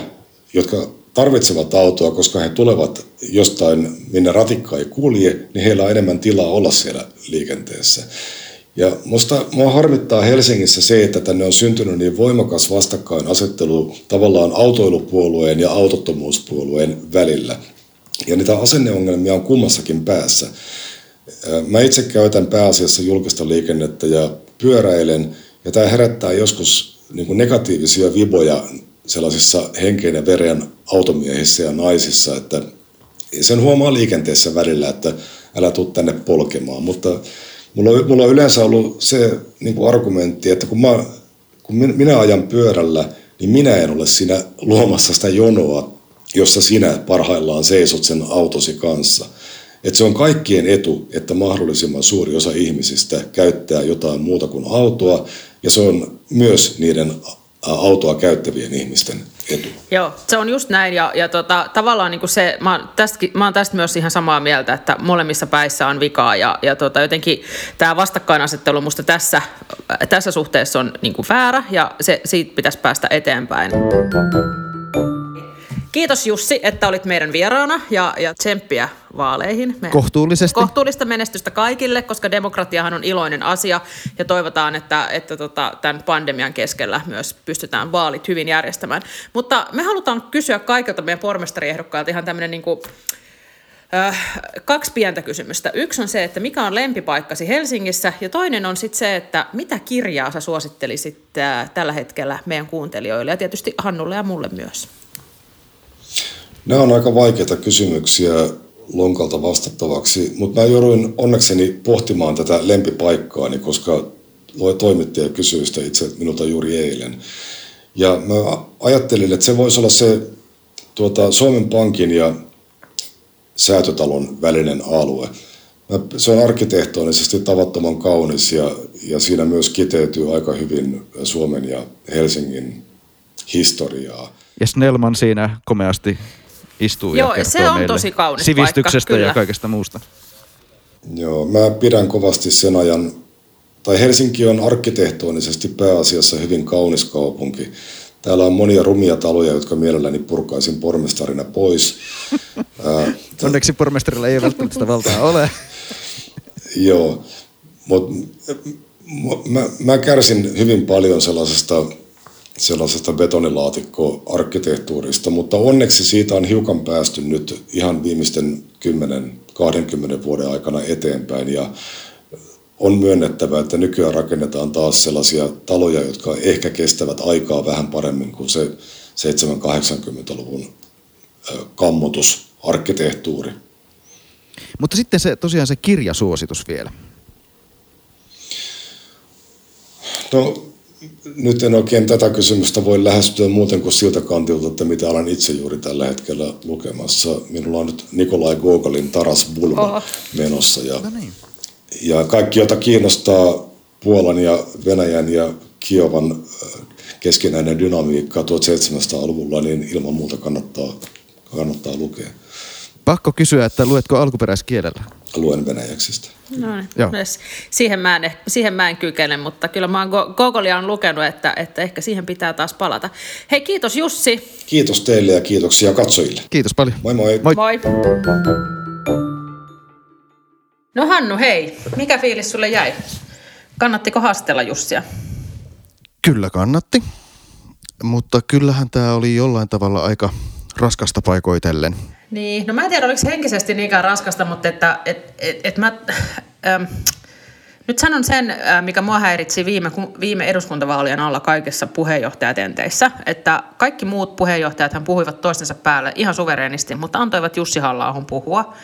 jotka tarvitsevat autoa, koska he tulevat jostain, minne ratikka ei kulje, niin heillä on enemmän tilaa olla siellä liikenteessä. Ja musta mua harmittaa Helsingissä se, että tänne on syntynyt niin voimakas vastakkainasettelu tavallaan autoilupuolueen ja autottomuuspuolueen välillä. Ja niitä asenneongelmia on kummassakin päässä. Mä itse käytän pääasiassa julkista liikennettä ja pyöräilen, ja tämä herättää joskus niin negatiivisia viboja sellaisissa henkeen ja veren automiehissä ja naisissa, että sen huomaa liikenteessä välillä, että älä tuu tänne polkemaan, mutta mulla on, mulla on yleensä ollut se niin kuin argumentti, että kun, mä, kun minä ajan pyörällä, niin minä en ole siinä luomassa sitä jonoa, jossa sinä parhaillaan seisot sen autosi kanssa. Et se on kaikkien etu, että mahdollisimman suuri osa ihmisistä käyttää jotain muuta kuin autoa, ja se on myös niiden autoa käyttävien ihmisten etu. Joo, se on just näin ja, ja tota, tavallaan niin kuin se, mä oon, tästäkin, mä oon tästä myös ihan samaa mieltä, että molemmissa päissä on vikaa ja, ja tota, jotenkin tämä vastakkainasettelu musta tässä, tässä suhteessa on niin kuin väärä ja se, siitä pitäisi päästä eteenpäin. Kiitos Jussi, että olit meidän vieraana ja, ja tsemppiä vaaleihin. Me Kohtuullisesti. Kohtuullista menestystä kaikille, koska demokratiahan on iloinen asia ja toivotaan, että, että tota, tämän pandemian keskellä myös pystytään vaalit hyvin järjestämään. Mutta me halutaan kysyä kaikilta meidän pormestariehdokkailta ihan tämmöinen niin kuin, äh, kaksi pientä kysymystä. Yksi on se, että mikä on lempipaikkasi Helsingissä, ja toinen on sitten se, että mitä kirjaa sä suosittelisit äh, tällä hetkellä meidän kuuntelijoille, ja tietysti Hannulle ja mulle myös. Nämä on aika vaikeita kysymyksiä lonkalta vastattavaksi, mutta mä jouduin onnekseni pohtimaan tätä lempipaikkaani, koska toimittaja kysyi sitä itse minulta juuri eilen. Ja mä ajattelin, että se voisi olla se tuota, Suomen Pankin ja säätötalon välinen alue. Se on arkkitehtonisesti tavattoman kaunis ja, ja siinä myös kiteytyy aika hyvin Suomen ja Helsingin historiaa. Ja Snellman siinä komeasti istuu Joo, ja kertoo se on tosi kaunis sivistyksestä paikka, ja kaikesta muusta. Joo, mä pidän kovasti sen ajan, tai Helsinki on arkkitehtonisesti pääasiassa hyvin kaunis kaupunki. Täällä on monia rumia taloja, jotka mielelläni purkaisin pormestarina pois. Ää, Onneksi pormestarilla ei välttämättä sitä valtaa ole. Joo, mutta mä, mä kärsin hyvin paljon sellaisesta sellaisesta betonilaatikko-arkkitehtuurista, mutta onneksi siitä on hiukan päästy nyt ihan viimeisten 10-20 vuoden aikana eteenpäin ja on myönnettävä, että nykyään rakennetaan taas sellaisia taloja, jotka ehkä kestävät aikaa vähän paremmin kuin se 7-80-luvun kammotusarkkitehtuuri. Mutta sitten se, tosiaan se kirjasuositus vielä. No nyt en oikein tätä kysymystä voi lähestyä muuten kuin siltä kantilta, että mitä olen itse juuri tällä hetkellä lukemassa. Minulla on nyt Nikolai Gogolin Taras Bulma oh. menossa. Ja, no niin. ja kaikki, jota kiinnostaa Puolan ja Venäjän ja Kiovan äh, keskinäinen dynamiikka 1700-luvulla, niin ilman muuta kannattaa, kannattaa lukea. Pakko kysyä, että luetko alkuperäiskielellä? Luen venäjäksistä. No niin. Siihen, mä en, siihen mä en kykene, mutta kyllä mä oon Gogolia on lukenut, että, että ehkä siihen pitää taas palata. Hei, kiitos Jussi. Kiitos teille ja kiitoksia katsojille. Kiitos paljon. Moi moi. Moi. moi. No Hannu, hei. Mikä fiilis sulle jäi? Kannattiko haastella Jussia? Kyllä kannatti, mutta kyllähän tämä oli jollain tavalla aika raskasta paikoitellen. Niin, no mä en tiedä, oliko henkisesti niinkään raskasta, mutta että et, et, et mä... Ähm, nyt sanon sen, äh, mikä mua häiritsi viime, viime eduskuntavaalien alla kaikissa puheenjohtajatenteissä, että kaikki muut puheenjohtajat puhuivat toistensa päälle ihan suvereenisti, mutta antoivat Jussi halla puhua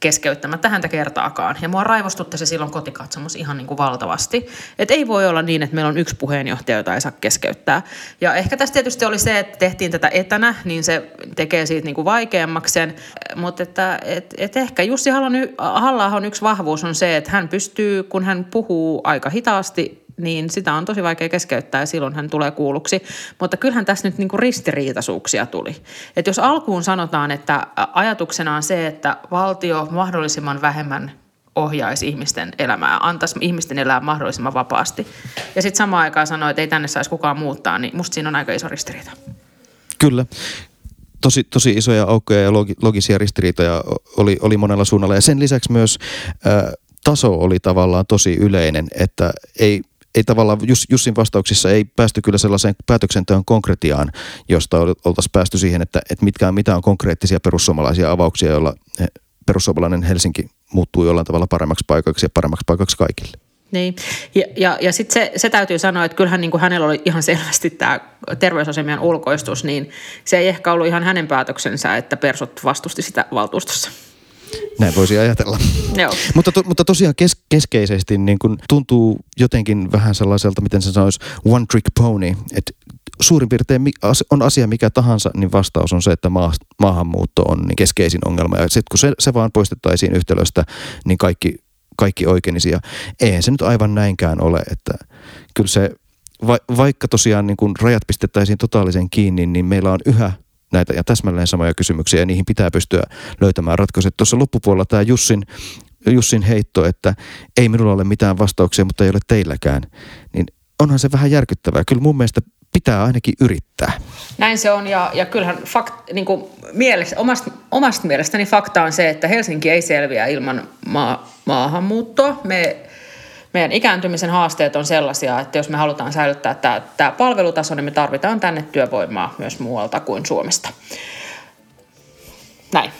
keskeyttämättä häntä kertaakaan. Ja mua raivostutti se silloin kotikatsomus ihan niin kuin valtavasti. Että ei voi olla niin, että meillä on yksi puheenjohtaja, jota ei saa keskeyttää. Ja ehkä tässä tietysti oli se, että tehtiin tätä etänä, niin se tekee siitä niin kuin vaikeammaksi sen. Mutta että et, et ehkä Jussi halla on yksi vahvuus on se, että hän pystyy, kun hän puhuu aika hitaasti, niin sitä on tosi vaikea keskeyttää ja silloin hän tulee kuulluksi. Mutta kyllähän tässä nyt niinku ristiriitaisuuksia tuli. Et jos alkuun sanotaan, että ajatuksena on se, että valtio mahdollisimman vähemmän ohjaisi ihmisten elämää, antaisi ihmisten elää mahdollisimman vapaasti. Ja sitten samaan aikaan sanoi, että ei tänne saisi kukaan muuttaa, niin musta siinä on aika iso ristiriita. Kyllä. Tosi, tosi isoja aukkoja ja logisia ristiriitoja oli, oli monella suunnalla. Ja sen lisäksi myös äh, taso oli tavallaan tosi yleinen, että ei ei tavallaan Jussin vastauksissa ei päästy kyllä sellaiseen päätöksenteon konkretiaan, josta oltaisiin päästy siihen, että, että mitkä, mitä on konkreettisia perussuomalaisia avauksia, joilla perussuomalainen Helsinki muuttuu jollain tavalla paremmaksi paikaksi ja paremmaksi paikaksi kaikille. Niin, ja, ja, ja sitten se, se täytyy sanoa, että kyllähän niin kuin hänellä oli ihan selvästi tämä terveysasemien ulkoistus, niin se ei ehkä ollut ihan hänen päätöksensä, että persut vastusti sitä valtuustossa. Näin voisi ajatella. Joo. mutta, to, mutta tosiaan kes, keskeisesti niin kun tuntuu jotenkin vähän sellaiselta, miten se sanoisi, one trick pony. Että suurin piirtein on asia mikä tahansa, niin vastaus on se, että maahanmuutto on niin keskeisin ongelma. Ja sitten kun se, se vaan poistettaisiin yhtälöstä, niin kaikki, kaikki oikeinisi. Ja eihän se nyt aivan näinkään ole, että kyllä se, va, vaikka tosiaan niin kun rajat pistettäisiin totaalisen kiinni, niin meillä on yhä näitä ja täsmälleen samoja kysymyksiä ja niihin pitää pystyä löytämään ratkaisuja. Tuossa loppupuolella tämä Jussin, Jussin heitto, että ei minulla ole mitään vastauksia, mutta ei ole teilläkään, niin onhan se vähän järkyttävää. Kyllä mun mielestä pitää ainakin yrittää. Näin se on ja, ja kyllähän fakt, niin kuin mielessä, omasta, omasta mielestäni fakta on se, että Helsinki ei selviä ilman maa, maahanmuuttoa. Me, meidän ikääntymisen haasteet on sellaisia, että jos me halutaan säilyttää tämä, tämä palvelutaso, niin me tarvitaan tänne työvoimaa myös muualta kuin Suomesta. Näin.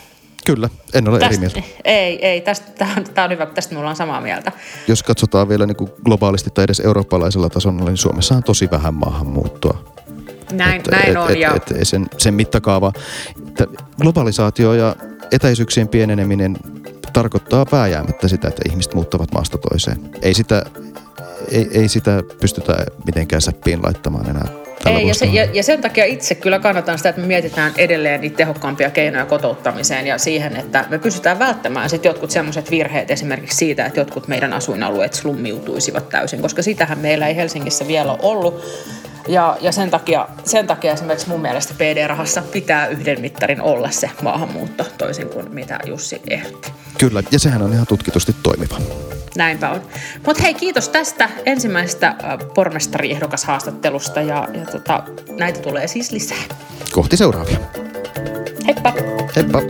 Kyllä, en ole tästä, eri mieltä. Ei, ei tästä, tämä, on, hyvä, tästä me ollaan samaa mieltä. Jos katsotaan vielä niin kuin globaalisti tai edes eurooppalaisella tasolla, niin Suomessa on tosi vähän maahanmuuttoa. Näin, et, näin et, on. Et, ja... et, et sen, sen mittakaava, että globalisaatio ja etäisyyksien pieneneminen tarkoittaa pääjäämättä sitä, että ihmiset muuttavat maasta toiseen. Ei sitä, ei, ei sitä pystytä mitenkään säppiin laittamaan enää ei, ja, se, ja, ja sen takia itse kyllä kannatan sitä, että me mietitään edelleen niitä tehokkaampia keinoja kotouttamiseen ja siihen, että me pystytään välttämään sitten jotkut sellaiset virheet esimerkiksi siitä, että jotkut meidän asuinalueet slummiutuisivat täysin, koska sitähän meillä ei Helsingissä vielä ole ollut. Ja, ja sen, takia, sen takia esimerkiksi mun mielestä PD-rahassa pitää yhden mittarin olla se maahanmuutto, toisin kuin mitä Jussi ehdotti. Kyllä, ja sehän on ihan tutkitusti toimiva. Näinpä on. Mutta hei, kiitos tästä ensimmäisestä äh, pormestari-ehdokas-haastattelusta ja, ja tota, näitä tulee siis lisää. Kohti seuraavia. Heippa! Heippa!